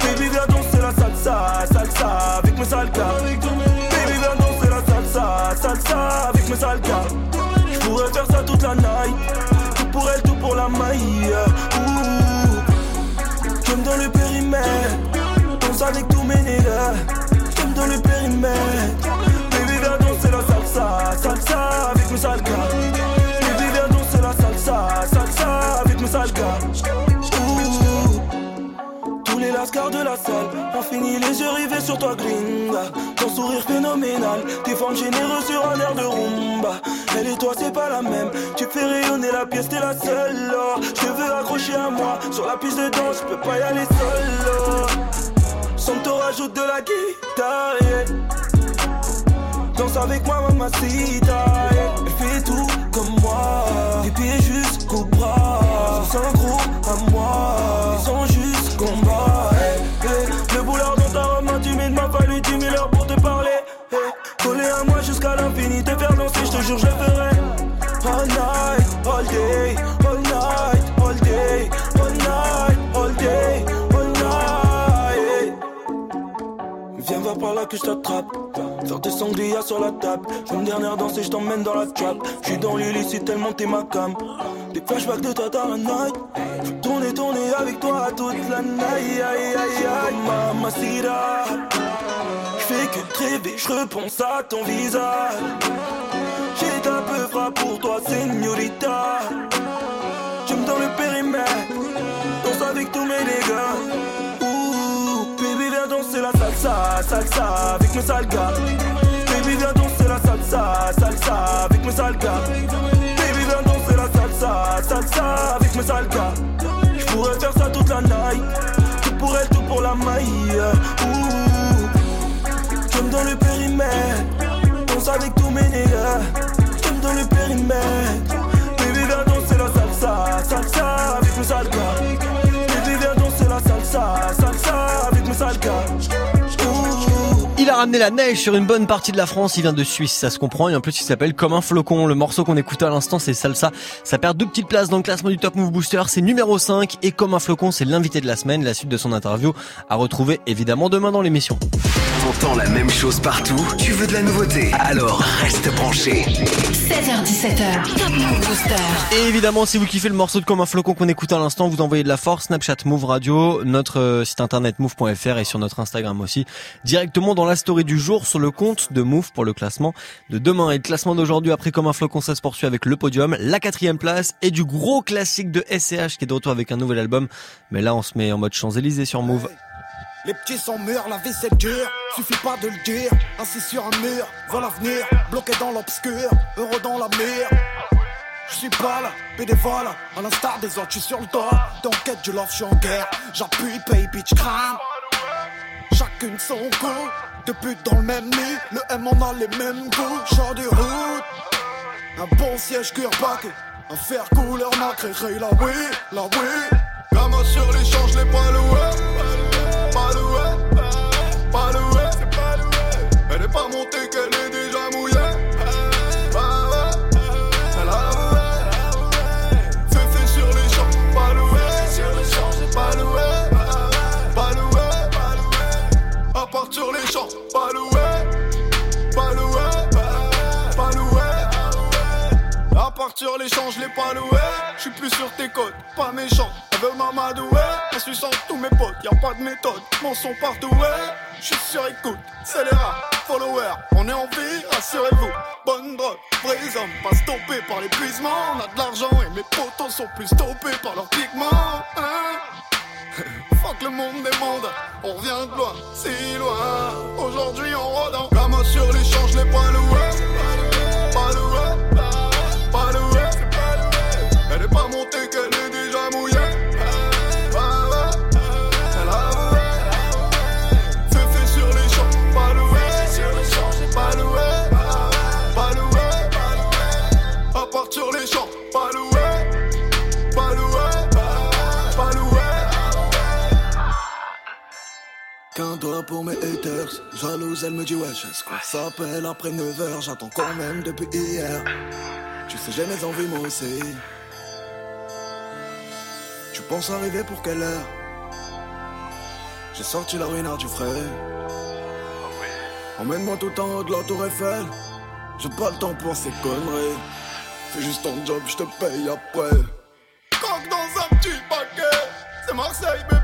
Baby viens danser la salsa, salsa avec mes sales gars Baby viens danser la salsa, salsa avec mes sales gars Je pourrais faire ça toute la night. Tout pour elle, tout pour la maille. J'aime dans le périmètre. Danse avec tous mes nègres. J'aime dans le périmètre de la salle ont fini les yeux rivés sur toi, gringa. Ton sourire phénoménal, tes formes généreuses sur un air de rumba. Elle et toi, c'est pas la même. Tu fais rayonner la pièce, t'es la seule. oh. Je te veux accrocher à moi sur la piste de danse, je peux pas y aller seul. oh. Sans t'orage rajoute de la guitare. Danse avec moi, mamacita, yeah. Elle fait tout comme moi, des pieds jusqu'au bras. All day, all night, all day, all night, all day, all night. Viens voir par là que je t'attrape. Faire des sangria sur la table. Je une dernière danse et je t'emmène dans la trap. Je suis dans l'illicite tellement t'es ma cam. Des flashbacks de toi dans la night. Je veux tourner, tourner avec toi toute la night. Aïe, aïe, aïe, aïe, mamacita. Je fais que de rêver, je repense à ton visage. J'ai ta peu frappe pour toi, señorita. J'aime dans le périmètre. Danse avec tous mes dégâts. Baby, viens danser la salsa, salsa avec mes sales. Baby, viens danser la salsa, salsa avec mes sales. Baby, viens danser la salsa, salsa avec mes sales gars. J'pourrais faire ça toute la night. Tout pour elle, tout pour la maille. J'aime dans le périmètre. Avec tous mes nègres. J'aime dans le périmètre. Baby, viens danser la salsa, salsa avec sales gars. Baby, viens danser la salsa, salsa avec gars. Il a ramené la neige sur une bonne partie de la France. Il vient de Suisse, ça se comprend. Et en plus, il s'appelle Comme un flocon. Le morceau qu'on écoutait à l'instant, c'est Salsa. Ça perd deux petites places dans le classement du Top Move Booster. C'est numéro 5. Et Comme un flocon, c'est l'invité de la semaine. La suite de son interview à retrouver évidemment demain dans l'émission. T'entends la même chose partout Tu veux de la nouveauté? Alors reste branché. 16h17h, Top Move Booster. Et évidemment, si vous kiffez le morceau de Comme un flocon qu'on écoute à l'instant, vous envoyez de la force, Snapchat Move Radio, notre euh, site internet move.fr et sur notre Instagram aussi, directement dans la story du jour sur le compte de Move pour le classement de demain. Et le classement d'aujourd'hui, après Comme un flocon, ça se poursuit avec le podium, la quatrième place et du gros classique de SCH qui est de retour avec un nouvel album. Mais là, on se met en mode Champs-Élysées sur Move. Les petits sont mûrs, la vie c'est dur, suffit pas de le dire. Assis sur un mur, vois l'avenir, bloqué dans l'obscur, heureux dans la mire. Je suis pas là, bénévole, à l'instar des autres, je suis sur le dos. Dans quête du love, je suis en guerre, j'appuie, pay, bitch, crame. Chacune son coup, deux putes dans le même nid, le M on a les mêmes goûts, genre de route. Un bon siège cuir baqué, un fer couleur nacré, la oui, la oui. Gamin sur les champs, je l'ai pas loué. Pas loué, pas loué. Elle est pas montée qu'elle est déjà mouillée. Bah sur les pas loué. Pas loué. Pas loué. À part sur les pas loué. Je suis plus sur tes côtes, pas méchant. Elle veut m'amadouer, en suçant tous mes potes. Y a pas de méthode, mon son partout, ouais. Je suis sur écoute, c'est les rats, followers. On est en vie, rassurez-vous. Bonne drogue, vrais hommes, pas stoppés par l'épuisement. On a de l'argent et mes potos sont plus stoppés par leurs pigments. Hein Fuck le monde des mondes, on revient de loin, si loin. Aujourd'hui on rôde en gamin sur les champs, je l'ai pas loué. Pas loué, pas loué. Elle est pas montée pour mes haters, jalouse, elle me dit wesh, est-ce qu'on s'appelle après 9h, j'attends quand même depuis hier. Tu sais, j'ai mes envies moi aussi. Tu penses arriver pour quelle heure? J'ai sorti la ruinard du frais. Emmène-moi tout en haut de la tour Eiffel. J'ai pas le temps pour ces conneries. Fais juste ton job, je te paye après. Coque dans un petit paquet, c'est Marseille bébé.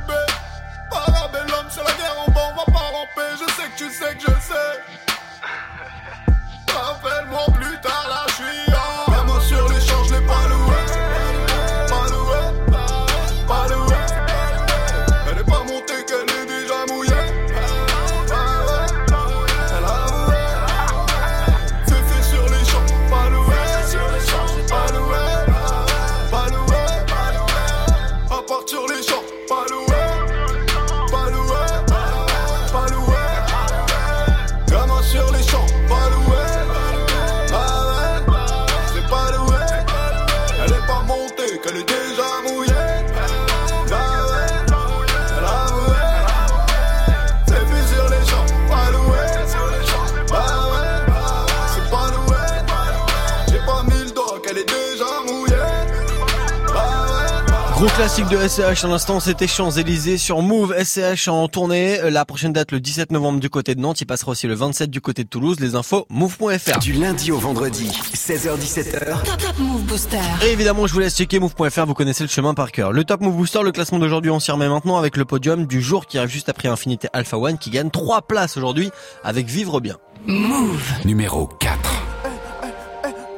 Gros classique de SCH à l'instant, c'était Champs-Élysées sur Move. SCH en tournée. La prochaine date le 17 novembre du côté de Nantes. Il passera aussi le 27 du côté de Toulouse. Les infos, move.fr. Du lundi au vendredi, 16h17h. Top Top Move Booster. Et évidemment, je vous laisse checker move.fr. Vous connaissez le chemin par cœur. Le Top Move Booster, le classement d'aujourd'hui, on s'y remet maintenant avec le podium du jour qui arrive juste après Infinité Alpha One qui gagne 3 places aujourd'hui avec Vivre Bien. Move. Numéro 4.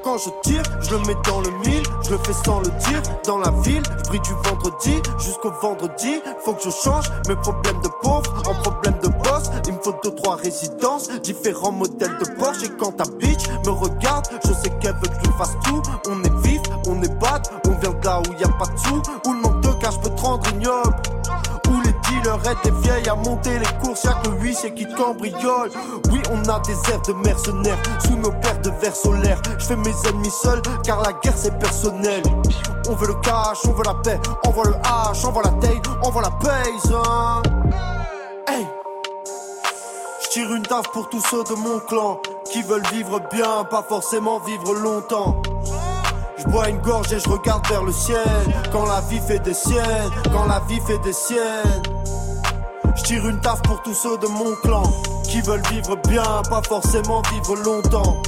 Quand je tire, je le mets dans le mille, je le fais sans le dire. Dans la ville, je du vendredi jusqu'au vendredi. Faut que je change mes problèmes de pauvre en problèmes de boss. Il me faut deux, trois résidences, différents modèles de Porsche. Et quand ta bitch me regarde, je sais qu'elle veut que je fasse tout. On est vif, on est bad, on vient de là où y a pas de sous. Où le manque de cash peut te rendre ignoble. Dealers étaient vieilles à monter les courses, y'a que huissier qui cambriole. Oui, on a des airs de mercenaires sous nos paires de verres solaires. Je fais mes ennemis seuls car la guerre c'est personnel. On veut le cash, on veut la paix, on veut le H, on veut la taille, on veut la paise. hein. Hey! Je tire une taf pour tous ceux de mon clan qui veulent vivre bien, pas forcément vivre longtemps. Je bois une gorge et je regarde vers le ciel. Quand la vie fait des siennes, quand la vie fait des siennes. Je une taf pour tous ceux de mon clan qui veulent vivre bien, pas forcément vivre longtemps.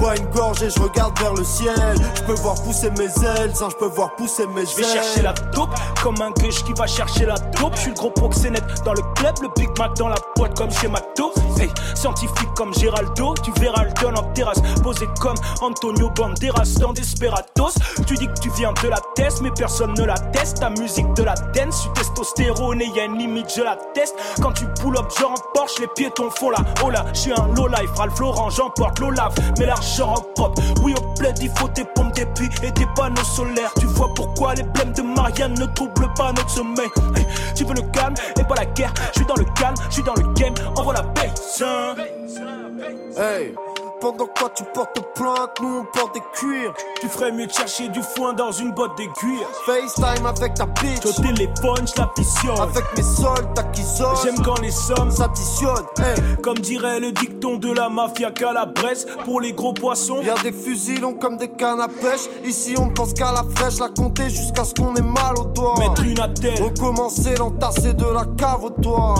Je bois une gorge et je regarde vers le ciel. Je peux voir pousser mes ailes, je peux voir pousser mes ailes. Je vais chercher la taupe comme un gueche qui va chercher la taupe. Je suis le gros proxénète dans le club, le Big Mac dans la boîte comme chez McDo. Hey, scientifique comme Géraldo, tu verras le don en terrasse. Posé comme Antonio Banderas dans Desperados. Tu dis que tu viens de la test, mais personne ne la teste. Ta musique de la dance, suis testostérone et y a une limite, je la teste. Quand tu pull up, genre en Porsche, les piétons font la oh là. Je suis un low life, Ralph Lauren, j'emporte l'Olaf. Mais l'argent en propre, oui, au plaid, il faut des pompes, des puits et des panneaux solaires. Tu vois pourquoi les blèmes de Marianne ne troublent pas notre sommeil. Tu veux le calme et pas la guerre. Je suis dans le calme, je suis dans le game, envoie la paix. Hey, pendant quoi tu portes plainte, nous on porte des cuirs. Tu ferais mieux de chercher du foin dans une botte d'aiguille. FaceTime avec ta bitch. Au téléphone, je. Avec mes soldats qui sonnent. J'aime quand les sommes s'additionnent. Hey. Comme dirait le dicton de la mafia qu'à la Bresse, pour les gros poissons. Y'a des fusils longs comme des cannes à pêche. Ici on ne pense qu'à la fraîche, la compter jusqu'à ce qu'on ait mal au doigt. Mettre une attelle. Recommencer l'entasser de la cave au toit.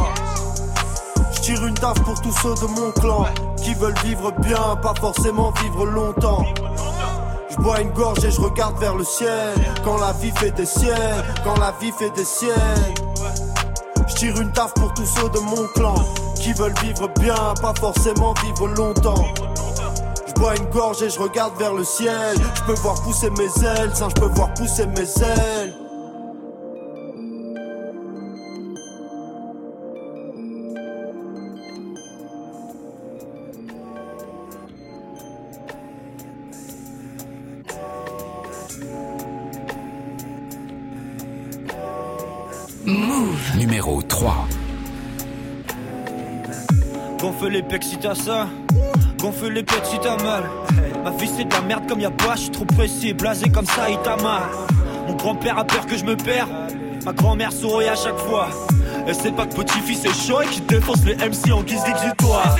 Tire une taf pour tous ceux de mon clan qui veulent vivre bien, pas forcément vivre longtemps. Je bois une gorge et je regarde vers le ciel. Quand la vie fait des siennes, quand la vie fait des siennes. Je tire une taf pour tous ceux de mon clan qui veulent vivre bien, pas forcément vivre longtemps. Je bois une gorge et je regarde vers le ciel. Je peux voir pousser mes ailes, sans je peux voir pousser mes ailes. 3. Gonfle les pecs si t'as ça, gonfle les pecs si t'as mal. Ma vie c'est de la merde comme y'a pas, je suis trop pressé, blasé comme ça, il t'a mal. Mon grand-père a peur que je me perds, ma grand-mère sourit à chaque fois. Elle sait pas que petit-fils est chaud et qu'il défonce les MC en guise d'exutoire.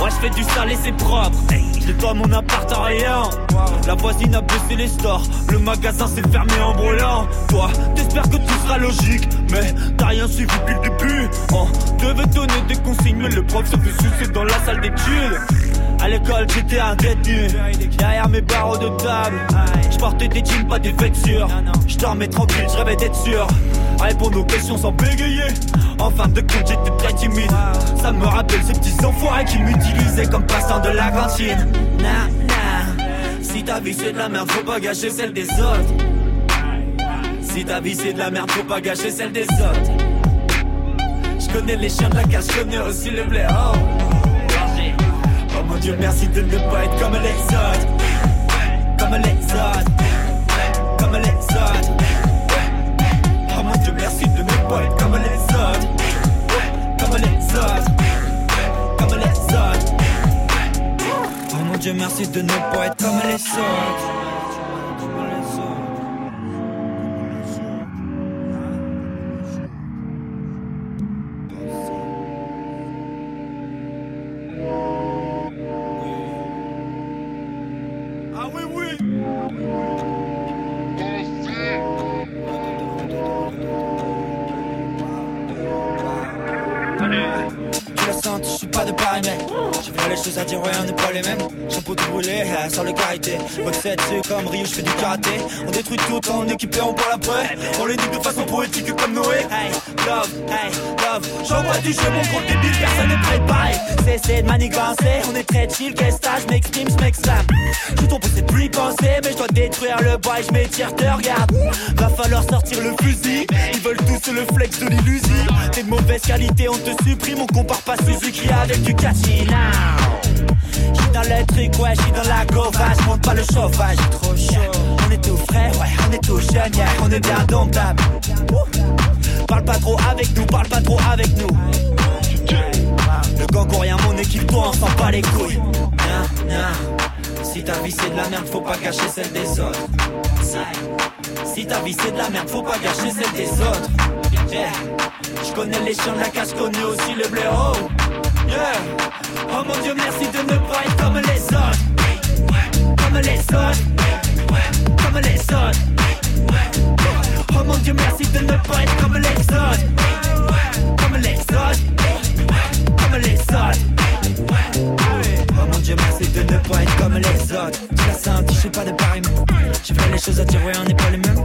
Ouais, je fais du sale et c'est propre. Je nettoie mon appart en rien. La voisine a baissé les stores. Le magasin s'est fermé en brûlant. Toi, t'espères que tout sera logique. Mais t'as rien suivi depuis le début. On devait donner des consignes, mais le prof se fait sucer dans la salle d'études. À l'école, j'étais un détenu. Derrière mes barreaux de table, je portais des jeans, pas des vêtures. Je dormais tranquille, je rêvais d'être sûr. Répondre aux questions sans bégayer. En fin de compte, j'étais très timide. Ça me rappelle ces petits enfoirés qui m'utilisaient comme passant de la cantine. Si ta vie c'est de la merde, faut pas gâcher celle des autres. Si ta vie c'est de la merde, faut pas gâcher celle des autres. Je connais les chiens de la casse, je connais aussi le blé. Oh. Oh mon dieu, merci de ne pas être comme les autres. Comme les autres. Comme les autres. Être comme les autres. Comme les autres. Comme les autres. Oh mon dieu, merci de ne pas être comme les autres. Votre set, c'est comme Rio, je fais du karaté. On détruit tout en équipe et on parle après. On les dit de façon poétique comme Noé. Hey, love, hey, love. J'envoie du jeu, mon gros débile, personne n'est préparé. Cessez de manigancer, on est très chill, qu'est-ce que je m'exprime, je m'exclame. Tout ton c'est plus penser, mais je dois détruire le bois et je m'étire, te regarde. Va falloir sortir le fusil. Ils veulent tous le flex de l'illusion. T'es de mauvaise qualité, on te supprime, on compare pas Suzuki avec du now. J'suis dans le truc, ouais, j'suis dans la gauvache, monte pas le chauffage, trop chaud. On est tout frais, ouais, on est tout jeune, yeah, on est bien domptable. Parle pas trop avec nous, parle pas trop avec nous. Le gang rien, mon équipe, toi, on s'en bat les couilles. Nah, nah. Si ta vie c'est de la merde, faut pas cacher celle des autres. Si ta vie c'est de la merde, faut pas gâcher celle des autres. Yeah. Je connais les chiens de la casse, connais aussi le blaireau. Oh mon dieu, merci de ne pas être comme les autres. Comme les autres. Comme les autres. Oh mon dieu, merci de ne pas être comme les autres. Comme les autres. Comme les autres. Oh mon dieu, merci de ne pas être comme les autres. Tu l'as senti, je suis pas de pareil, j'ai fait les choses à ouais, on n'est pas les mêmes.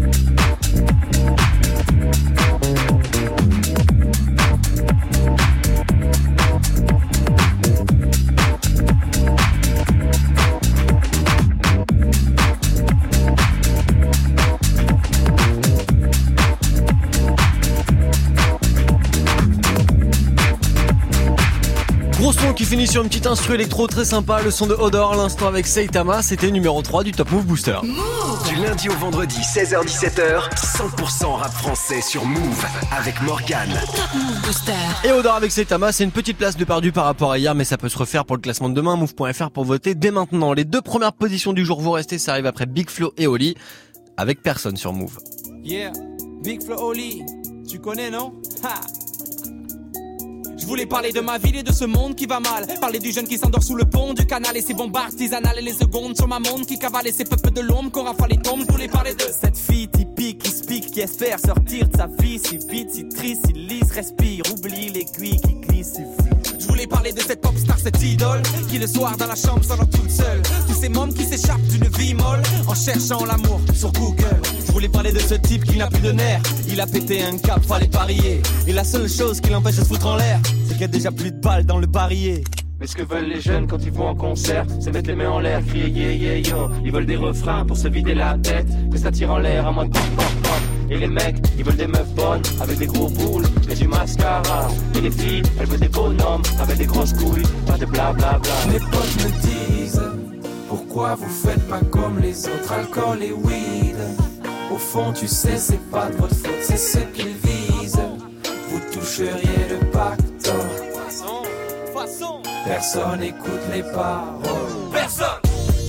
Thank you. Finit sur une petite instru électro très sympa, le son de Odor, l'instant avec Saitama, c'était numéro 3 du Top Move Booster. Du lundi au vendredi, 16h-17h, 100% rap français sur Move avec Morgane. Et Odor avec Saitama, c'est une petite place de perdu par rapport à hier, mais ça peut se refaire pour le classement de demain, move.fr pour voter dès maintenant. Les deux premières positions du jour, vous restez, ça arrive après Big Flo et Oli, avec personne sur Move. Yeah, Big Flo Oli, tu connais non? Ha voulais parler de ma ville et de ce monde qui va mal. Parler du jeune qui s'endort sous le pont du canal et ses bombes artisanales et les secondes sur ma montre qui cavale et ses peuples de l'ombre qu'on rafale les tombes. Je voulais parler de cette fille typique qui pique, qui espère sortir de sa vie si vite, si triste, si lisse, respire, oublie l'aiguille qui glisse si vite. Je voulais parler de cette pop star, cette idole qui le soir dans la chambre s'endort toute seule. Tous ces mômes qui s'échappent d'une vie molle en cherchant l'amour sur Google. Je voulais parler de ce type qui n'a plus de nerfs. Il a pété un cap, fallait parier. Et la seule chose qui l'empêche de se foutre en l'air, c'est qu'il y a déjà plus de balles dans le barillet. Mais ce que veulent les jeunes quand ils vont en concert, c'est mettre les mains en l'air, crier yeah yeah yo. Ils veulent des refrains pour se vider la tête, que ça tire en l'air à moins de. Et les mecs, ils veulent des meufs bonnes, avec des gros boules, et du mascara. Et les filles, elles veulent des bonhommes, avec des grosses couilles, pas de blablabla. Mes potes me disent Pourquoi vous faites pas comme les autres, alcool et weed? Au fond, tu sais, c'est pas de votre faute, c'est ce qu'ils visent. Vous toucheriez le pactole. Personne écoute les paroles. Personne,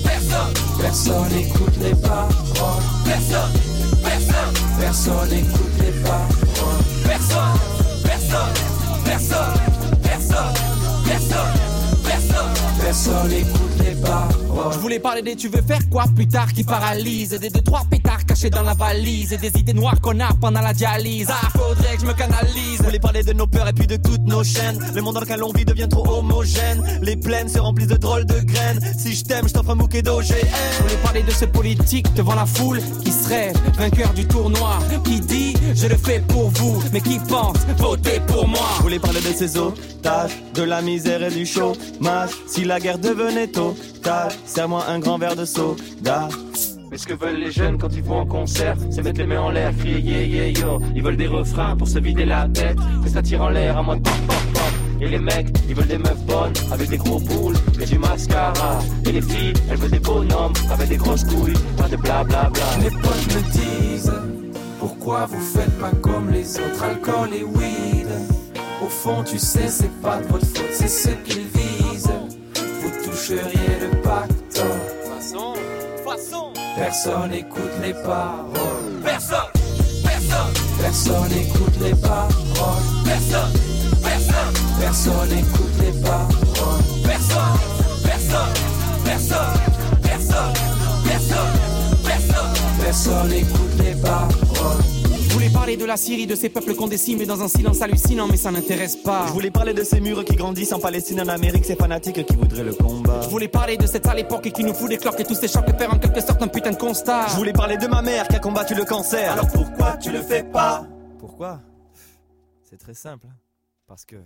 personne, Personne écoute les paroles. personne, personne, Personne écoute les paroles. personne, personne, personne, personne, personne, personne. Personne écoute les paroles. Je voulais parler des tu veux faire quoi plus tard qui paralyse Des deux trois pétards cachés dans la valise. Et des idées noires qu'on a pendant la dialyse. Ah faudrait que je me canalise. Je voulais parler de nos peurs et puis de toutes nos chaînes. Le monde dans lequel on vit devient trop homogène. Les plaines se remplissent de drôles de graines. Si je t'aime je t'offre un bouquet d'OGM Je voulais parler de ce politique devant la foule Qui se rêve. Vainqueur du tournoi. Qui dit je le fais pour vous Mais qui pense voter pour moi? Je voulais parler de ces otages, de la misère et du chômage? Si la guerre devenait totale, serre-moi un grand verre de soda. Mais ce que veulent les jeunes quand ils vont en concert, c'est mettre les mains en l'air, crier yeah yeah yo. Ils veulent des refrains pour se vider la tête, que ça tire en l'air à moins de pop pop pop. Et les mecs, ils veulent des meufs bonnes, avec des gros boules, et du mascara. Et les filles, elles veulent des bonhommes, avec des grosses couilles, pas de blablabla. Mes potes me disent Pourquoi vous faites pas comme les autres, alcool et weed Au fond, tu sais, c'est pas de votre faute, c'est ce qu'ils visent. Vous toucheriez le. Façon, façon. Personne écoute les paroles. Personne, personne, Personne écoute les paroles. personne, personne, Personne écoute les paroles. personne, personne, personne, personne, personne, personne. Personne écoute les paroles. Je voulais parler de la Syrie, de ces peuples qu'on décime dans un silence hallucinant, mais ça n'intéresse pas. Je voulais parler de ces murs qui grandissent en Palestine, en Amérique, ces fanatiques qui voudraient le combat. Je voulais parler de cette sale époque qui nous fout des cloques et tous ces chocs et faire en quelque sorte un putain de constat. Je voulais parler de ma mère qui a combattu le cancer. Alors pourquoi tu le fais pas? Pourquoi? C'est très simple. hein. Parce que.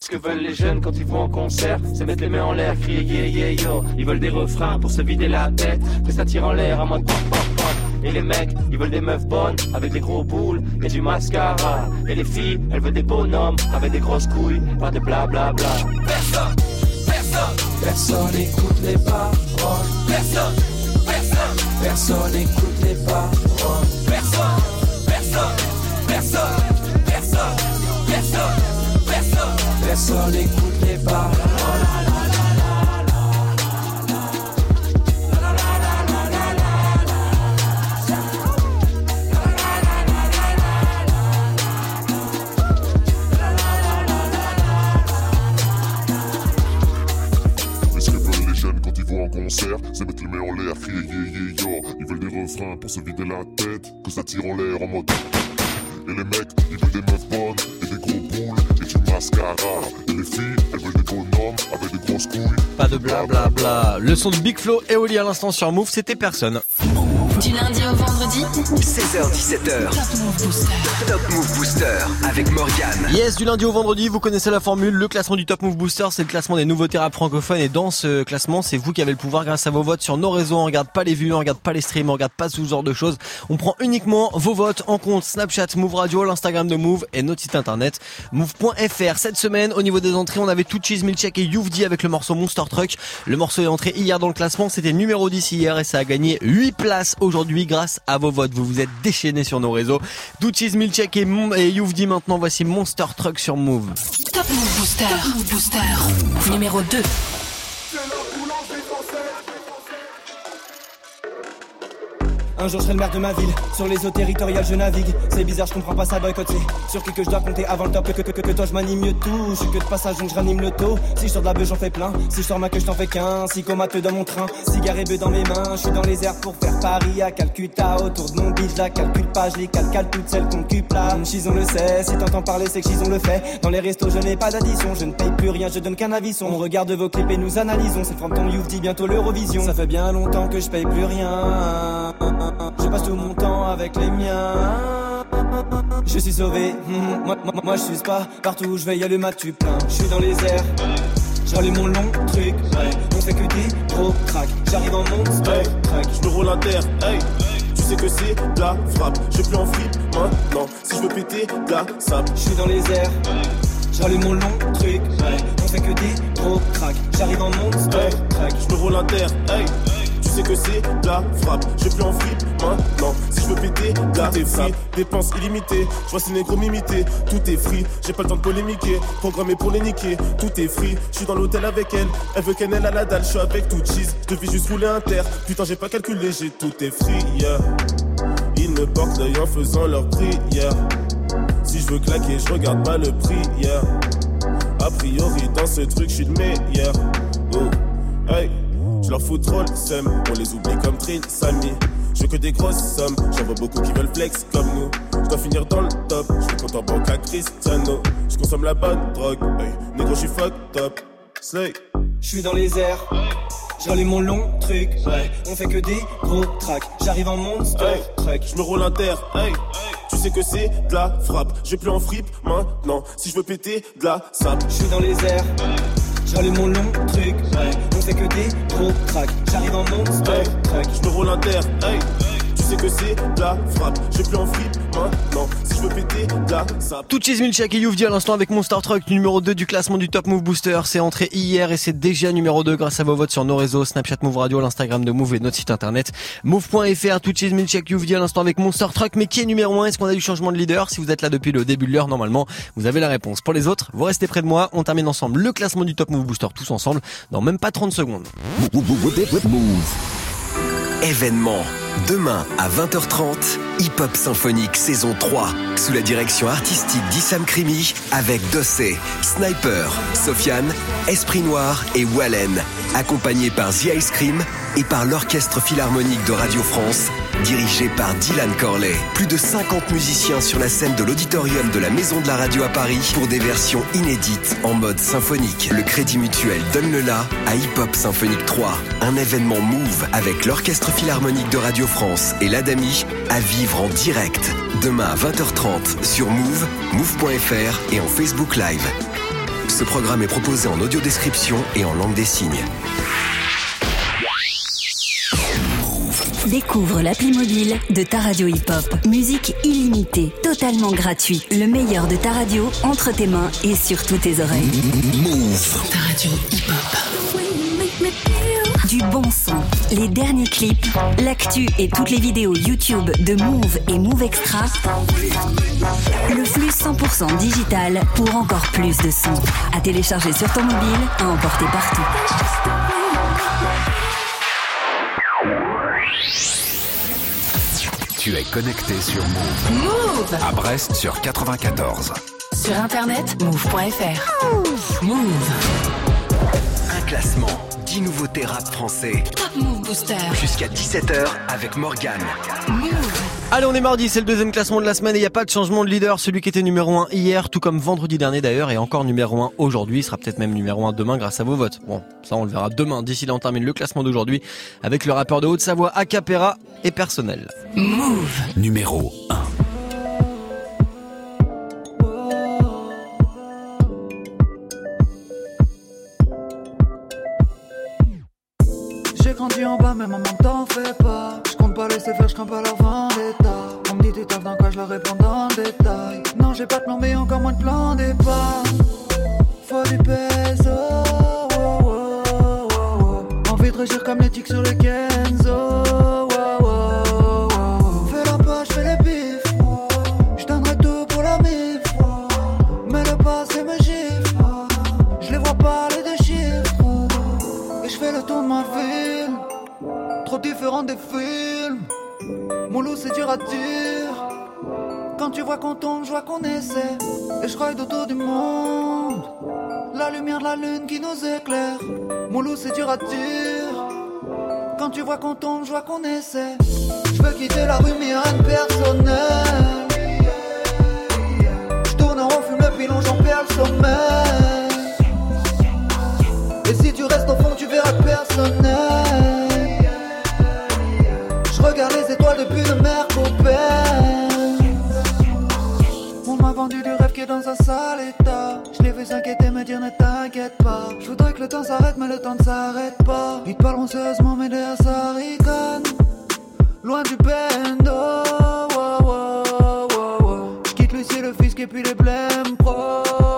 Ce que veulent les jeunes quand ils vont en concert, c'est mettre les mains en l'air, crier yeah yeah yo. Ils veulent des refrains pour se vider la tête, que ça tire en l'air à pop pop pop. Et les mecs, ils veulent des meufs bonnes, avec des gros boules et du mascara. Et les filles, elles veulent des bonhommes, avec des grosses couilles, pas de blablabla. Bla, bla. Personne, personne, Personne écoute les paroles. personne, personne, Personne écoute les paroles. personne, personne, personne, personne, personne, personne. Personne écoute les paroles. Se vider la tête, que ça tire en l'air en mode. Et les mecs, ils veulent des meufs bonnes, et des gros boules, et du mascara. Et les filles, elles veulent des bonhommes, avec des grosses couilles. Pas de blablabla. Le son de Big Flo et Oli à l'instant sur Move, c'était personne. Du lundi au vendredi 16h17h. Top Move Booster. Top Move Booster avec Morgane. Yes, du lundi au vendredi, vous connaissez la formule. Le classement du Top Move Booster, c'est le classement des nouveautés rap francophones. Et dans ce classement, c'est vous qui avez le pouvoir grâce à vos votes sur nos réseaux. On regarde pas les vues, on regarde pas les streams, on regarde pas ce genre de choses. On prend uniquement vos votes en compte Snapchat, Move Radio, l'Instagram de Move et notre site internet move.fr. Cette semaine, au niveau des entrées, on avait tout Cheese Milchek et Youvdi avec le morceau Monster Truck. Le morceau est entré hier dans le classement. C'était numéro 10 hier et ça a gagné 8 places aujourd'hui grâce à vos votes. Vous vous êtes déchaînés sur nos réseaux. Cheese Milchek et, Mon- et maintenant. Voici Monster Truck sur Move. Top Move Booster. Move Booster. Numéro 2. Un jour je serai le maire de ma ville, sur les eaux territoriales je navigue. C'est bizarre, je comprends pas ça boycott, c'est sur qui que je dois compter avant le top. Que, que, que, que toi je m'anime mieux tout, je suis que de passage donc je ranime le taux. Si je sors de la beuh j'en fais plein, si je sors ma queue je t'en fais qu'un. Si comateux dans mon train, cigare et bœuf dans mes mains. Je suis dans les airs pour faire Paris à Calcutta. Autour de mon beat, je la calcule pas, je les calcale toutes celles qu'on cupe là. Chison le sait, si t'entends parler c'est que Chison le fait. Dans les restos je n'ai pas d'addition, je ne paye plus rien, je donne qu'un avis. On regarde vos clips et nous analysons. C'est from ton youth dit bientôt l'Eurovision. Ça fait bien longtemps que je paye plus rien. Je passe tout mon temps avec les miens. Je suis sauvé, hmm, moi, moi, moi je suis pas partout où je vais, y a le mat, tu plein. Je suis dans les airs, j'allume mon long truc. On fait que des gros cracks. J'arrive en monster track. Je me roule à terre, hey. Tu sais que c'est la frappe. Je plus en flip maintenant. Si je veux péter la sable. Je suis dans les airs, j'allume mon long truc. On fait que des gros cracks. J'arrive en monster track. Je me roule à terre, hey. Sais que c'est la frappe. Je plus en flip maintenant. Si je veux péter de la free. Dépenses illimitées. Je vois ces négros m'imiter. Tout est free. J'ai pas le temps de polémiquer. Programmé pour les niquer. Tout est free. Je suis dans l'hôtel avec elle. Elle veut qu'elle à la dalle. Je suis avec tout cheese. Je devais juste rouler un terre. Putain, j'ai pas calculé. J'ai tout est free. Yeah. Ils me portent l'œil en faisant leur prière. Si je veux claquer, je regarde pas le prix. Yeah. A priori, dans ce truc, je suis le meilleur. Oh. Hey. Je leur fous trop le seum, on les oublie comme Trill, Samy. Je veux que des grosses sommes, j'en vois beaucoup qui veulent flex comme nous. Je dois finir dans le top, je suis compte en banque à Cristiano. Je consomme la bonne drogue, hey. négro, je suis fucked up. Slay. Je suis dans les airs, j'allume mon long truc. On fait que des gros tracks. J'arrive en monster Hey, truck. je me roule un terre, hey. Tu sais que c'est de la frappe. Je vais plus en fripe maintenant. Si je veux péter de la sable. Je suis dans les airs, j'allume mon long truc. Fait que des gros tracks. J'arrive en monster truck. je me roule un terre, hey. Sais que c'est de la frappe. Je vais plus en fripe maintenant. Si je veux péter de la sape. Tout cheese Milchak et Youvdi à l'instant avec Monster Truck numéro 2 du classement du Top Move Booster. C'est entré hier et c'est déjà numéro 2 grâce à vos votes sur nos réseaux Snapchat Move Radio, l'Instagram de Move et notre site internet move.fr. Tout cheese Milchak Youvdi à l'instant avec Monster Truck. Mais qui est numéro 1 Est-ce qu'on a du changement de leader? Si vous êtes là depuis le début de l'heure, normalement, vous avez la réponse. Pour les autres, vous restez près de moi. On termine ensemble le classement du Top Move Booster tous ensemble dans même pas 30 secondes. Événement. Demain à 20h30, Hip Hop Symphonique saison 3, sous la direction artistique d'Issam Krimi, avec Dossé, Sniper, Sofiane, Esprit Noir et Wallen, accompagné par The Ice Cream et par l'Orchestre Philharmonique de Radio France, dirigé par Dylan Corley. Plus de 50 musiciens sur la scène de l'auditorium de la Maison de la Radio à Paris pour des versions inédites en mode symphonique. Le Crédit Mutuel donne le la à Hip Hop Symphonique 3, un événement Move avec l'Orchestre Philharmonique de Radio France et l'Adami à vivre en direct. Demain à 20h30 sur Move, Move.fr et en Facebook Live. Ce programme est proposé en audio description et en langue des signes. Découvre l'appli mobile de ta radio hip-hop. Musique illimitée, totalement gratuit. Le meilleur de ta radio entre tes mains et sur toutes tes oreilles. Move. Ta radio hip-hop. Du bon son, les derniers clips, l'actu et toutes les vidéos YouTube de Move et Move Extra. Le flux 100% digital pour encore plus de son. À télécharger sur ton mobile, à emporter partout. Tu es connecté sur Move. Move À Brest sur 94. Sur internet, move.fr. Move. Un classement, 10 nouveautés rap français. Top Move Booster. Jusqu'à 17h avec Morgane. Allez, on est mardi, c'est le deuxième classement de la semaine et il n'y a pas de changement de leader. Celui qui était numéro 1 hier, tout comme vendredi dernier d'ailleurs, et encore numéro 1 aujourd'hui, sera peut-être même numéro 1 demain grâce à vos votes. Bon, ça on le verra demain. D'ici là, on termine le classement d'aujourd'hui avec le rappeur de Haute-Savoie, Acapera et Personnel. Move. Numéro 1. J'ai grandi en bas, mais maman t'en fais pas. Pas laisser faire, je pas leur vendetta. On me dit tu taffes dans quoi, je leur réponds dans le détail. Non, j'ai pas de plan, mais encore moins de plan départ. Faut du peso. oh, oh, oh. Envie de régir comme les tics sur le Kenzo. Fais la poche, fais les bifs. Je tout pour la mif. Mais le passé me gifle. Je les vois parler de chiffres. Et je fais le tour de ma ville Trop différent des films Mon loup c'est dur à dire. Quand tu vois qu'on tombe, je vois qu'on essaie. Et je ride autour du monde. La lumière de la lune qui nous éclaire. Mon loup c'est dur à dire. Quand tu vois qu'on tombe, je vois qu'on essaie. Je veux quitter la rue mais rien de personnel. Je tourne en rond, fume le pilon, j'en perds le sommeil. Et si tu restes au fond, tu verras personnel. Les étoiles depuis le mer On m'a vendu du rêve qui est dans un sale état. Je l'ai vu s'inquiéter, me dire ne t'inquiète pas. Je voudrais que le temps s'arrête, mais le temps ne s'arrête pas. Ils parleront sérieusement, mais derrière ça ricane. Loin du bendo. wow, wow, wow, wow. Je quitte Lucie, le fisc et puis les blèmes pro.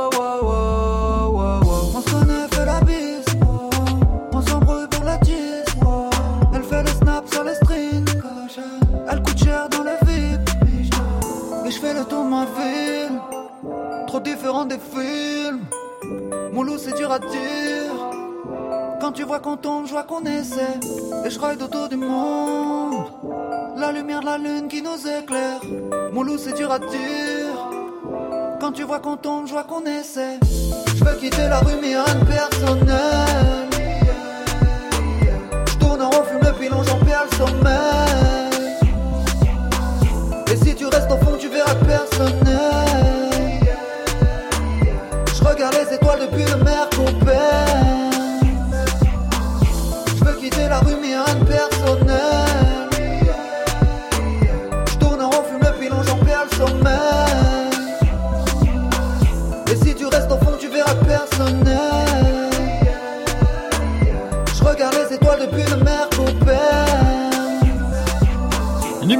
Trop différent des films. Mon loup, c'est dur à dire. Quand tu vois qu'on tombe, je vois qu'on essaie. Et je ride autour du monde. La lumière de la lune qui nous éclaire. Mon c'est dur à dire. Quand tu vois qu'on tombe, je vois qu'on essaie. Je veux quitter la rue, mais rien de personnel. Je tourne en rond, le pilon, j'en perds le sommeil. Et si tu restes au fond, tu verras personnel. Je regarde les étoiles depuis le mer Je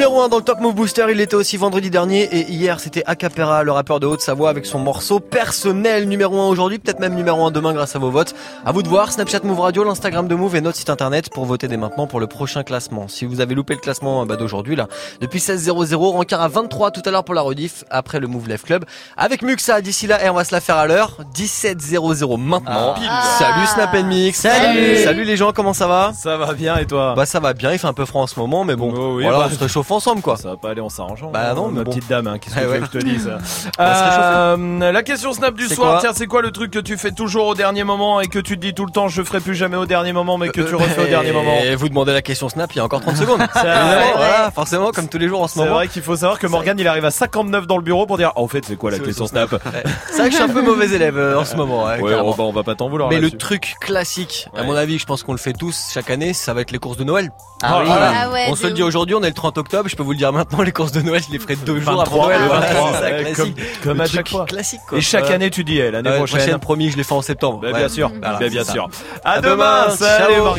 Numéro 1 dans le Top Move Booster, il était aussi vendredi dernier et hier c'était Acapera, le rappeur de Haute-Savoie avec son morceau personnel numéro 1 aujourd'hui, peut-être même numéro 1 demain grâce à vos votes. À vous de voir, Snapchat Move Radio, l'Instagram de Move et notre site internet pour voter dès maintenant pour le prochain classement. Si vous avez loupé le classement bah, d'aujourd'hui là, depuis 16.00, rencard à 23 tout à l'heure pour la rediff après le Move Life Club avec Muxa d'ici là et on va se la faire à l'heure 17.00 maintenant. Ah. Salut Snap and Mix. Salut. Salut les gens, comment ça va? Ça va bien et toi? Bah ça va bien, il fait un peu froid en ce moment mais bon, Oh oui, voilà, bah, on se réchauffe ensemble quoi. Ça va pas aller en s'arrangeant. Bah hein, non, ma bon. petite dame, hein, qu'est-ce que Eh tu veux ouais. que je te dise *laughs* réchauffer. Euh, La question Snap du C'est soir, tiens, c'est quoi le truc que tu fais toujours au dernier moment et que tu te dis tout le temps, je ferai plus jamais au dernier moment, mais que tu refais au dernier moment Et vous demandez la question Snap il y a encore 30 *laughs* secondes. C'est voilà, forcément, comme tous les jours en ce C'est moment. vrai qu'il faut savoir que Morgan il arrive à 59 dans le bureau pour dire Ah, au fait c'est quoi la C'est question Snap C'est vrai que je suis un peu mauvais élève euh, en ce moment. ouais, on va, on va pas t'en vouloir. Mais le truc classique, à mon avis, je pense qu'on le fait tous chaque année, ça va être les courses de Noël. Ah oui. Ah on se le dit aujourd'hui, on est le 30 octobre, je peux vous le dire maintenant, les courses de Noël, je les ferai deux jours avant 23, Noël. le Voilà, 23, c'est ça, ouais, classique. comme- à chaque fois. Classique, quoi. Et chaque année tu dis eh, l'année prochaine. prochaine, promis, je les fais en septembre. Bah, bien sûr, Voilà, bah, bien ça. sûr. À, demain, salut.